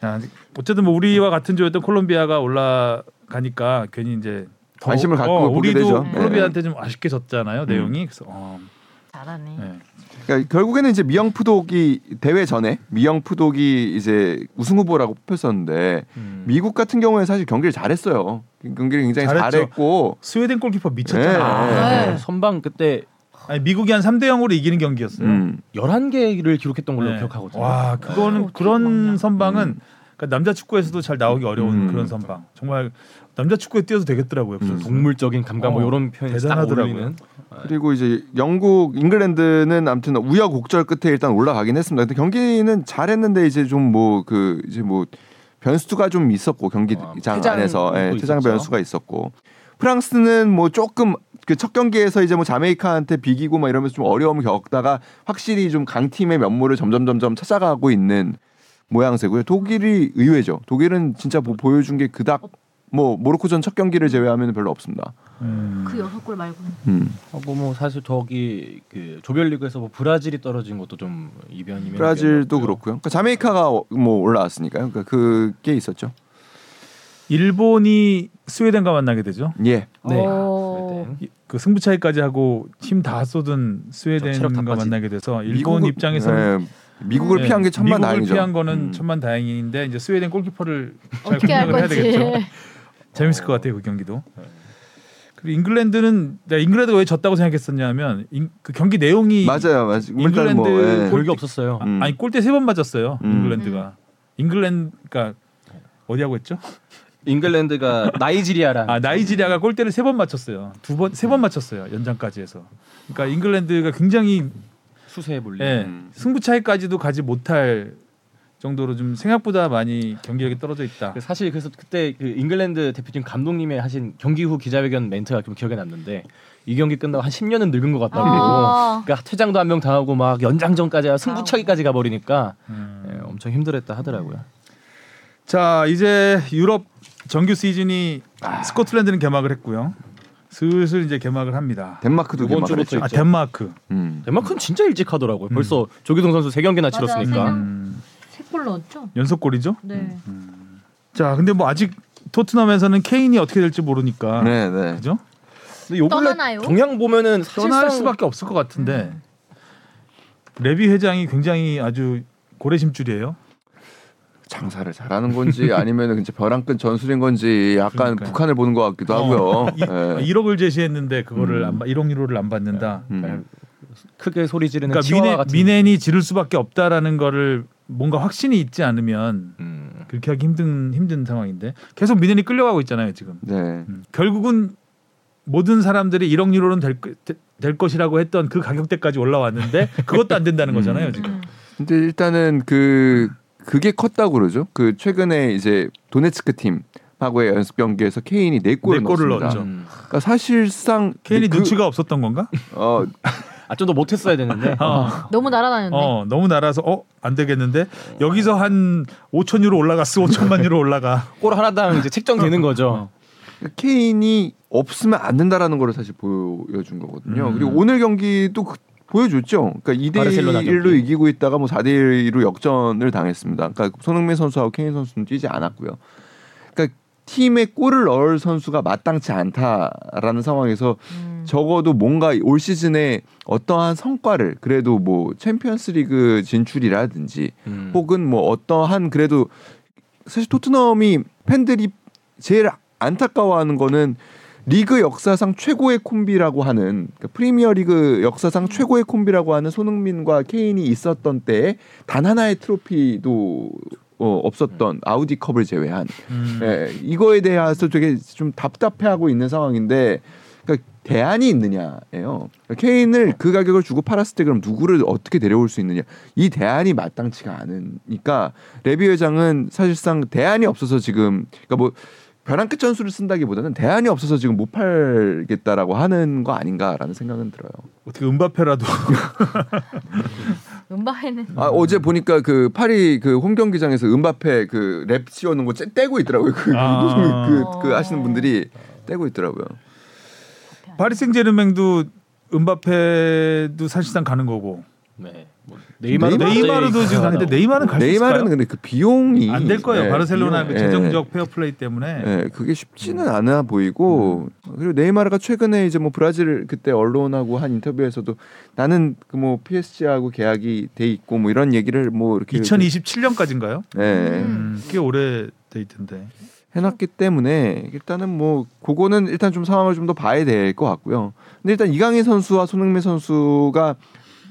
자, 어쨌든 뭐 우리와 같은 조였던 콜롬비아가 올라가니까 괜히 이제 더- 관심을 갖고 어, 보게 우리도 되죠. 콜롬비아한테 좀 아쉽게 졌잖아요 음. 내용이 그래서 어, 잘하네. 네. 그러니까 결국에는 이제 미영 푸독이 대회 전에 미영 푸독이 이제 우승 후보라고 뽑혔었는데 음. 미국 같은 경우에 사실 경기를 잘했어요. 경기를 굉장히 잘했죠. 잘했고 스웨덴 골키퍼 미쳤잖아요. 네. 네. 선방 그때 아니, 미국이 한 3대 0으로 이기는 경기였어요. 음. 11개를 기록했던 걸로 네. 기억하거든요. 와 그거는 어떻게 그런. 선방은 음. 그러니까 남자 축구에서도 잘 나오기 어려운 음. 그런 선방. 정말 남자 축구에 뛰어도 되겠더라고요. 그 음. 동물적인 감각 뭐 어, 이런 표현이 딱 대단하더라고요. 어울리는. 그리고 이제 영국, 잉글랜드는 아무튼 우여곡절 끝에 일단 올라가긴 했습니다. 근데 경기는 잘했는데 이제 좀 뭐 그 이제 뭐 변수가 좀 있었고 경기장 아, 퇴장 안에서 예, 또 퇴장 있었죠. 변수가 있었고 프랑스는 뭐 조금 그 첫 경기에서 이제 뭐 자메이카한테 비기고 막 이러면서 좀 어려움을 겪다가 확실히 좀 강팀의 면모를 점점 점점 찾아가고 있는 모양새고요. 독일이 의외죠. 독일은 진짜 뭐 보여준 게 그닥 뭐 모로코전 첫 경기를 제외하면 별로 없습니다. 음. 그 여섯 골 말고는. 음. 하고 뭐 사실 저기 그 조별리그에서 뭐 브라질이 떨어진 것도 좀 이변이면 브라질도. 그렇고요. 그러니까 자메이카가 어- 뭐 올라왔으니까요. 그러니까 그게 있었죠. 일본이 스웨덴과 만나게 되죠. 예. 네. 오. 스웨덴. 이- 그 승부차기까지 하고 힘 다 쏟은 스웨덴과. 만나게 돼서 일본 미국을- 입장에서는 네, 미국을 네, 피한 게 천만 미국을 다행이죠. 피한 거는 음. 천만 다행인데 이제 스웨덴 골키퍼를 잘 어떻게 할 공략을 해야. 되겠죠. 재밌을 것 같아요 그 경기도. 그리고 잉글랜드는 내가 잉글랜드가 왜 졌다고 생각했었냐면 잉- 그 경기 내용이 맞아요, 맞아요. 잉글랜드 뭐, 예. 별게 없었어요. 아, 음. 아니 골대 세 번 맞았어요 음. 잉글랜드가. 잉글랜드 그러니까 어디하고 했죠? 잉글랜드가 나이지리아랑 아 나이지리아가 골대를 세 번 맞췄어요. 두 번 세 번 맞췄어요 연장까지 해서. 그러니까 잉글랜드가 굉장히 수세에 몰린. 예, 음. 승부차기까지도 가지 못할 정도로 좀 생각보다 많이 경기력이 떨어져 있다. 그 사실 그래서 그때 그 잉글랜드 대표팀 감독님의 하신 경기 후 기자회견 멘트가 좀 기억에 났는데 이 경기 끝나고 한 10년은 늙은 것 같다고. 아. 그러니까 퇴장도 한 명 당하고 막 연장전까지 승부차기까지 가버리니까 음. 예, 엄청 힘들었다 하더라고요. 자 이제 유럽 정규 시즌이 스코틀랜드는 개막을 했고요. 슬슬 이제 개막을 합니다. 덴마크도 이번 개막을 주부터 했죠. 아. 덴마크. 음. 덴마크는 진짜 일찍 하더라고요. 벌써 조기동 선수 세 경기나 치렀으니까. 음, 세골 넣었죠? 연속골이죠. 네. 자 근데 뭐 아직 토트넘에서는 케인이 어떻게 될지 모르니까. 네, 네. 그죠? 근데 요 떠나나요? 경향 보면은 사실상 떠날 수밖에 없을 것 같은데 레비 회장이 굉장히 아주 고래심줄이에요. 장사를 잘하는 건지 아니면 진짜 벼랑 끝 전술인 건지 약간 그러니까요. 북한을 보는 것 같기도 하고요. 어, 이, 예. 1억을 제시했는데 그거를 음. 안, 받- 1억 유로를 안 받는다. 음. 크게 소리 지르는 그러니까 미네, 같은. 미넨이 지를 수밖에 없다라는 거를 뭔가 확신이 있지 않으면 음. 그렇게 하기 힘든 힘든 상황인데 계속 미넨이 끌려가고 있잖아요 지금. 네. 음. 결국은 모든 사람들이 1억 유로는 될, 될 것이라고 했던 그 가격대까지 올라왔는데 그것도 안 된다는 음. 거잖아요 지금. 음. 근데 일단은 그 그게 컸다고 그러죠. 그 최근에 이제 도네츠크 팀하고의 연습 경기에서 케인이 네 골을 네 골을 넣었습니다. 넣었죠. 음. 그러니까 사실상 케인이 그, 눈치가 없었던 건가? 어, 아 좀 더 못했어야 되는데. 어. 너무 날아다녔네. 어 너무 날아서 어 안 되겠는데 여기서 한 5천 유로 올라갔어 5천만 유로 올라가 골 하나당 이제 책정되는 거죠. 케인이 없으면 안 된다라는 거를 사실 보여준 거거든요. 음. 그리고 오늘 경기도 그- 보여줬죠. 그러니까 2대 바르셀로나 1로 경기. 이기고 있다가 뭐 4대 1로 역전을 당했습니다. 그러니까 손흥민 선수하고 케인 선수는 뛰지 않았고요. 그러니까 팀에 골을 넣을 선수가 마땅치 않다라는 상황에서 음. 적어도 뭔가 올 시즌에 어떠한 성과를 그래도 뭐 챔피언스리그 진출이라든지 음. 혹은 뭐 어떠한 그래도 사실 토트넘이 팬들이 제일 안타까워하는 거는 리그 역사상 최고의 콤비라고 하는 그러니까 프리미어 리그 역사상 최고의 콤비라고 하는 손흥민과 케인이 있었던 때에 단 하나의 트로피도 어, 없었던 아우디컵을 제외한 음. 예, 이거에 대해서 되게 좀 답답해하고 있는 상황인데 그러니까 대안이 있느냐예요. 그러니까 케인을 그 가격을 주고 팔았을 때 그럼 누구를 어떻게 데려올 수 있느냐 이 대안이 마땅치가 않으니까 레비 회장은 사실상 대안이 없어서 지금 그러니까 뭐 벼랑 끝 전술을 쓴다기보다는 대안이 없어서 지금 못 팔겠다라고 하는 거 아닌가라는 생각은 들어요. 어떻게 은바페라도 음바에는 아 어제 보니까 그 파리 그 홈 경기장에서 은바페 그 랩 씌워놓은 거 째- 떼고 있더라고요. 그, 아. 그, 그 하시는 분들이 떼고 있더라고요. 파리 생제르맹도 음바페도 사실상 가는 거고 네. 뭐 네이마르 네이마르 도 지금 가는데 네이마르는 갈수 있을까요? 네이마르는 근데 그 비용이 안 될 거예요. 예, 바르셀로나 비용, 그 예, 재정적 페어플레이 때문에 예, 그게 쉽지는 않아 보이고 그리고 네이마르가 최근에 이제 뭐 브라질 그때 언론하고 한 인터뷰에서도 나는 그 뭐 PSG하고 계약이 돼 있고 뭐 이런 얘기를 뭐 이렇게 2027년까지인가요? 예, 음, 꽤 오래 돼 있던데. 해놨기 때문에 일단은 뭐 그거는 일단 좀 상황을 좀 더 봐야 될 것 같고요. 근데 일단 이강인 선수와 손흥민 선수가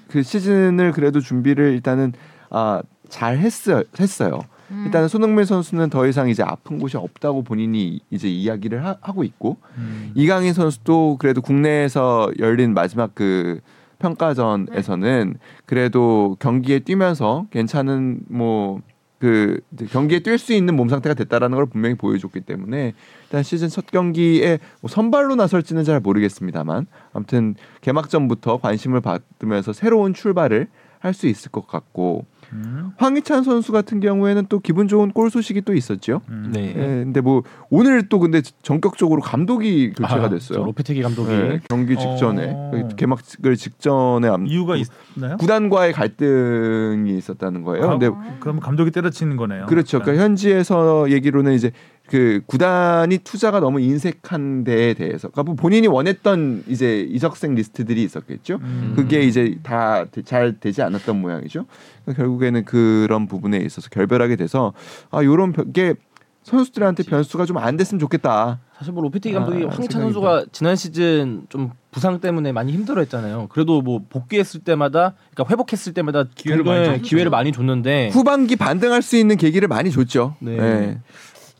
그 시즌을 그래도 준비를 일단은 아, 잘 했어요. 했어요. 음. 일단은 손흥민 선수는 더 이상 이제 아픈 곳이 없다고 본인이 이제 이야기를 하, 고 있고 음. 이강인 선수도 그래도 국내에서 열린 마지막 그 평가전에서는 그래도 경기에 뛰면서 괜찮은 뭐 그 경기에 뛸 수 있는 몸 상태가 됐다라는 걸 분명히 보여줬기 때문에 일단 시즌 첫 경기에 뭐 선발로 나설지는 잘 모르겠습니다만 아무튼 개막전부터 관심을 받으면서 새로운 출발을 할 수 있을 것 같고 음. 황희찬 선수 같은 경우에는 또 기분 좋은 골 소식이 또 있었죠. 음. 네. 예, 근데 뭐 오늘 또 근데 전격적으로 감독이 교체가 아, 됐어요. 저 로페테기 감독이 네, 경기 직전에 어. 그 개막을 직전에 암- 이유가 구- 있나요? 구단과의 갈등이 있었다는 거예요. 아, 근데 그럼 감독이 때려치는 거네요. 그렇죠. 그러니까 현지에서 얘기로는 이제 그 구단이 투자가 너무 인색한 데에 대해서, 그러니까 뭐 본인이 원했던 이제 이적생 리스트들이 있었겠죠. 음. 그게 이제 다 잘 되지 않았던 모양이죠. 그러니까 결국에는 그런 부분에 있어서 결별하게 돼서 아 요런 게 선수들한테 변수가 좀 안 됐으면 좋겠다. 사실 뭐 아, 감독이 황희찬 생각이 선수가 지난 시즌 좀 부상 때문에 많이 힘들어했잖아요. 그래도 뭐 복귀했을 때마다, 그러니까 회복했을 때마다 기회를 많이. 기회를 많이 줬는데 후반기 반등할 수 있는 계기를 많이 줬죠. 네. 예.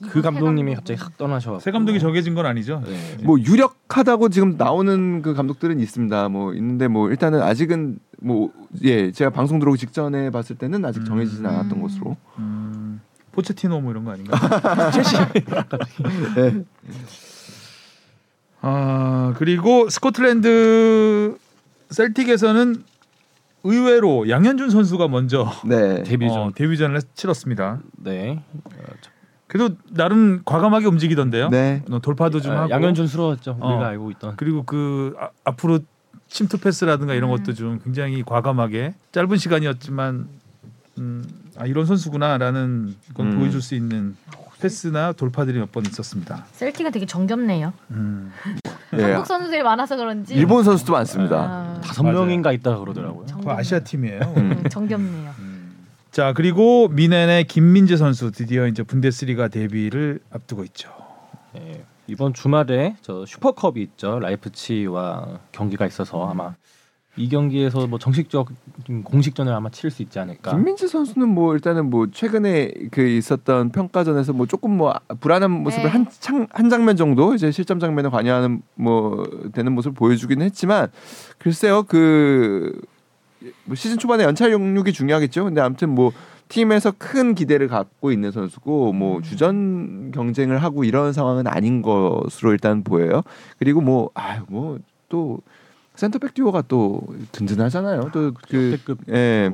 그 감독님이 갑자기 확 떠나셔. 새 감독이 정해진 건 아니죠. 네. 뭐 유력하다고 지금 나오는 그 감독들은 있습니다. 뭐 있는데 뭐 일단은 아직은 뭐 예 제가 방송 들어오기 직전에 봤을 때는 아직 정해지진 음. 않았던 것으로. 음, 포체티노 뭐 이런 거 아닌가? 네. 아 그리고 스코틀랜드 셀틱에서는 의외로 양현준 선수가 먼저 네. 데뷔전. 어, 데뷔전을 치렀습니다. 네. 그래도 나름 과감하게 움직이던데요. 네. 어, 돌파도 좀 아, 하고 양현준스러웠죠. 어. 우리가 알고 있던. 그리고 그 아, 앞으로 침투 패스라든가 이런 음. 것도 좀 굉장히 과감하게 짧은 시간이었지만 음, 아 이런 선수구나라는 걸 음. 보여줄 수 있는 패스나 돌파들이 몇 번 있었습니다. 셀틱은 되게 정겹네요. 음. 예. 한국 선수들이 많아서 그런지 일본 선수도 많습니다. 아, 다섯 맞아요. 명인가 있다 그러더라고요. 그 정겹네요. 아시아 팀이에요. 음, 정겹네요. 자 그리고 미넨의 김민재 선수 드디어 이제 분데스리가 데뷔를 앞두고 있죠. 예. 이번 주말에 저 슈퍼컵이 있죠. 라이프치히와 경기가 있어서 아마 이 경기에서 뭐 정식적 공식전을 아마 치를 수 있지 않을까. 김민재 선수는 뭐 일단은 뭐 최근에 그 있었던 평가전에서 뭐 조금 뭐 불안한 모습을 네. 한, 창, 한 장면 정도 이제 실점 장면에 관여하는 뭐 되는 모습을 보여주기는 했지만 글쎄요 그뭐 시즌 초반에 연차 용육이 중요하겠죠. 근데 아무튼 뭐 팀에서 큰 기대를 갖고 있는 선수고 뭐 주전 경쟁을 하고 이런 상황은 아닌 것으로 일단 보여요. 그리고 뭐 아유 뭐또 센터백 듀오가 또 든든하잖아요. 또그 역대급 예.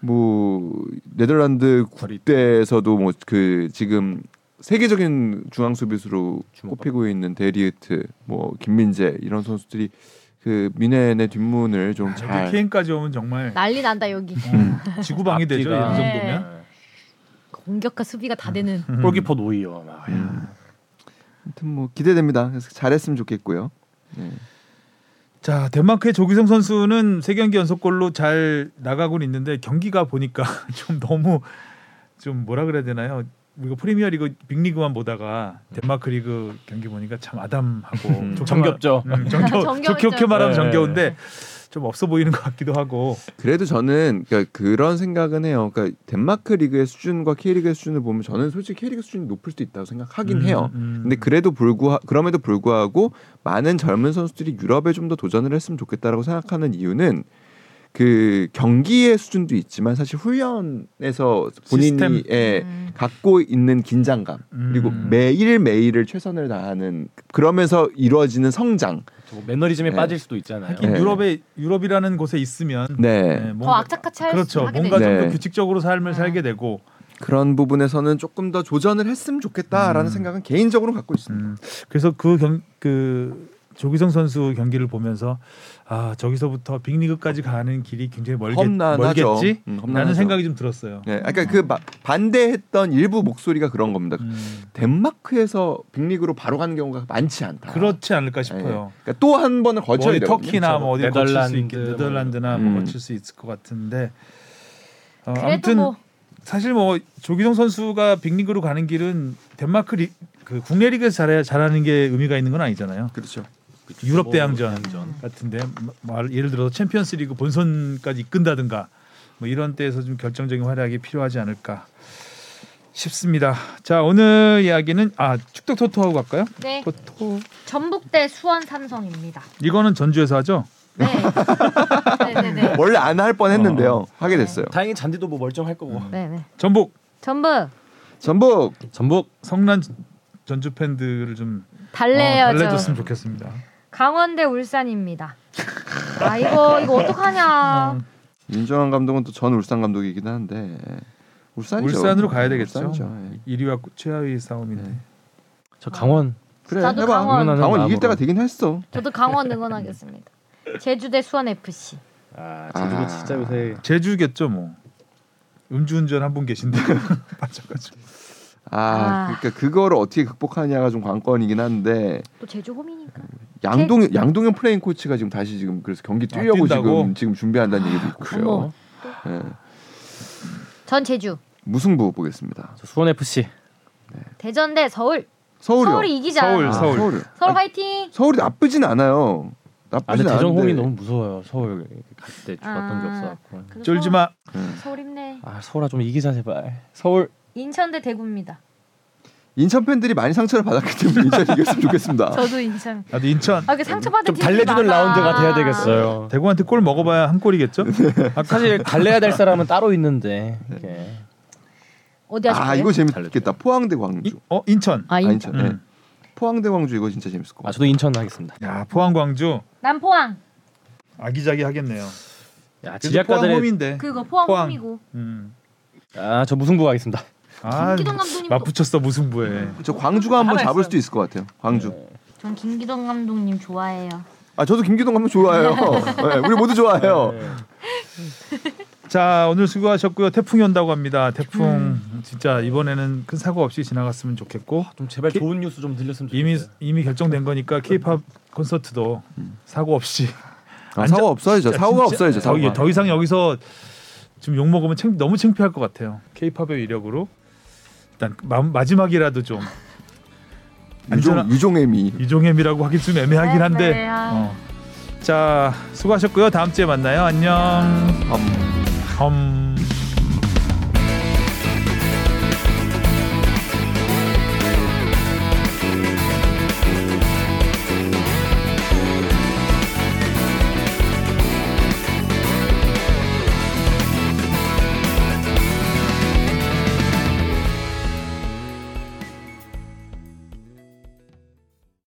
뭐 네덜란드 국대에서도 뭐 그 지금 세계적인 중앙 수비수로. 꼽히고 있는 데리트, 뭐 김민재 이런 선수들이 그 미넨의 뒷문을 좀 여기 잘 케인까지 오면 정말 난리 난다 여기. 어, 지구방위 되죠. 이 앞뒤가. 정도면. 네. 공격과 수비가 다 되는. 음. 골키퍼 노이어 막. 음. 아무튼 뭐 기대됩니다. 그래서 잘했으면 좋겠고요. 네. 자 덴마크의 조기성 선수는 세 경기 연속골로 잘 나가고는 있는데 경기가 보니까 좀 너무 좀 뭐라 그래야 되나요? 이거 프리미어 리그 빅리그만 보다가 덴마크 리그 경기 보니까 참 아담하고 음. 정겹죠. 말- 음, 정겨. 좋게 좋게 말하면 네. 정겨운데 좀 없어 보이는 것 같기도 하고 그래도 저는 그러니까 그런 생각은 해요. 그러니까 덴마크 리그의 수준과 K리그의 수준을 보면 저는 솔직히 K리그 수준이 높을 수도 있다고 생각하긴 음, 해요. 음. 근데 그래도 불구하 그럼에도 불구하고 많은 젊은 선수들이 유럽에 좀 더 도전을 했으면 좋겠다라고 생각하는 이유는 그 경기의 수준도 있지만 사실 훈련에서 본인이. 예, 음. 갖고 있는 긴장감 그리고 음. 매일 매일을 최선을 다하는 그러면서 이루어지는 성장. 뭐 매너리즘에 네. 빠질 수도 있잖아요. 하긴 네. 유럽에 유럽이라는 곳에 있으면 네. 네, 더 뭔가- 악착같이 할 그렇죠. 뭔가 되죠. 좀더 네. 규칙적으로 삶을 네. 살게 되고 그런 부분에서는 조금 더 조전을 했으면 좋겠다라는 음. 생각은 개인적으로 갖고 있습니다. 음, 그래서 그 경 그 조기성 선수 경기를 보면서 아 저기서부터 빅리그까지 가는 길이 굉장히 멀겠, 험난하죠. 멀겠지 음. 라는 생각이 좀 들었어요. 네, 그러니까 그 마- 반대했던 일부 목소리가 그런 겁니다. 음, 덴마크에서 빅리그로 바로 가는 경우가 많지 않다. 그렇지 않을까 싶어요. 그러니까 또 한 번을 뭐 거쳐야 어디 되거든요. 터키나 뭐 어디 거칠 수 네덜란드 있겠 뭐 네덜란드나 음. 뭐 거칠 수 있을 것 같은데 어, 아무튼 뭐 사실 뭐 조기성 선수가 빅리그로 가는 길은 덴마크 리, 그 국내 리그에서 잘해, 잘하는 게 의미가 있는 건 아니잖아요. 그렇죠. 유럽 뭐 대항전. 같은데 뭐 예를 들어서 챔피언스리그 본선까지 이끈다든가 뭐 이런 때에서 좀 결정적인 활약이 필요하지 않을까 쉽습니다. 자 오늘 이야기는 아 축덕 토토하고 갈까요? 네. 토토 전북대 수원 삼성입니다. 이거는 전주에서 하죠. 네. 네네네. 원래 안 할 뻔했는데요. 어. 하게 됐어요. 다행히 잔디도 뭐 멀쩡할 거고. 네네. 전북 전북 전북 전북 성난 전주 팬들을 좀 어, 달래야죠. 달래줬으면 좋겠습니다. 강원대 울산입니다. 아 이거 이거 어떡하냐. 윤정환 감독은 또 전 울산 감독이긴 한데 울산이죠. 울산으로 가야 되겠죠. 울산이죠. 예. 1위와 최하위 싸움인데 네. 저 강원 그래 나도 해봐. 강원. 강원 이길 마음으로. 때가 되긴 했어. 저도 강원 응원하겠습니다. 제주 대 수원 FC. 아 제주도 제주도 진짜 진짜 요새 제주겠죠 뭐. 음주운전 한 분 계신데 빠져가지고. 아, 아. 그러니까 그거를 어떻게 극복하냐가 좀 관건이긴 한데 또 제주 홈이니까. 양동 양동현 플레잉 코치가 지금 다시 지금 그래서 경기 아, 뛰려고? 지금 지금 준비한다는 얘기도 있고 어머. 그래요. 예. 전 제주. 무승부 보겠습니다. 저 수원 FC 대전 대 서울. 서울이요. 서울이 이기자. 서울, 아, 서울. 서울. 서울 화이팅. 서울이 나쁘진 않아요. 아 나쁘진 대전 않은데. 홈이 너무 무서워요. 서울 갈 때 좋았던 게 아. 없어갖고. 그래서 쫄지 마. 예. 서울, 서울 힘내. 아 서울아 좀 이기자 제발. 서울 인천 대 대구입니다. 인천 팬들이 많이 상처를 받았기 때문에 인천이 이겼으면 좋겠습니다. 저도 인천. 나도 인천 아, 그 상처받은 좀 달래주는 많아. 라운드가 돼야 되겠어요. 대구한테 골 먹어봐야 한 골이겠죠. 아까 사실 갈래야 될 사람은 따로 있는데. 이렇게. 어디 하실 아? 이거 재밌겠다. 포항대 광주. 이- 어 인천. 아, 아, 인천. 인천. 네. 음. 포항대 광주 이거 진짜 재밌을 것아 같아요. 저도 인천 하겠습니다. 야 포항 광주 남포항. 아기자기 하겠네요. 야 그래도 포항 지략가들의 홈인데. 그거 포항, 포항. 홈이고. 음. 아저 무승부 가겠습니다. 아 김기동 감독님. 맞붙였어 무승부에. 저 광주가 한번 잡을 있어요. 수도 있을 것 같아요. 광주. 전 김기동 감독님 좋아해요. 아 저도 김기동 감독 좋아해요. 네, 우리 모두 좋아해요. 자 오늘 수고하셨고요. 태풍이 온다고 합니다. 태풍 음. 진짜 이번에는 큰 사고 없이 지나갔으면 좋겠고 좀 제발 키- 좋은 뉴스 좀 들렸으면 이미 좋겠어요. 이미 결정된 거니까 K-팝 콘서트도 사고 없이 아, 사고 없어야죠. 진짜 사고가 진짜 없어야죠. 더, 사고가. 더 이상 여기서 지금 욕 먹으면 창, 너무 창피할 것 같아요. K-팝의 위력으로 일단 마, 마지막이라도 좀 안전한 유종 유종애미. 이종햄이라고 하기 좀 애매하긴 네, 한데. 네, 아. 어. 자 수고하셨고요. 다음 주에 만나요. 안녕. 음. 험.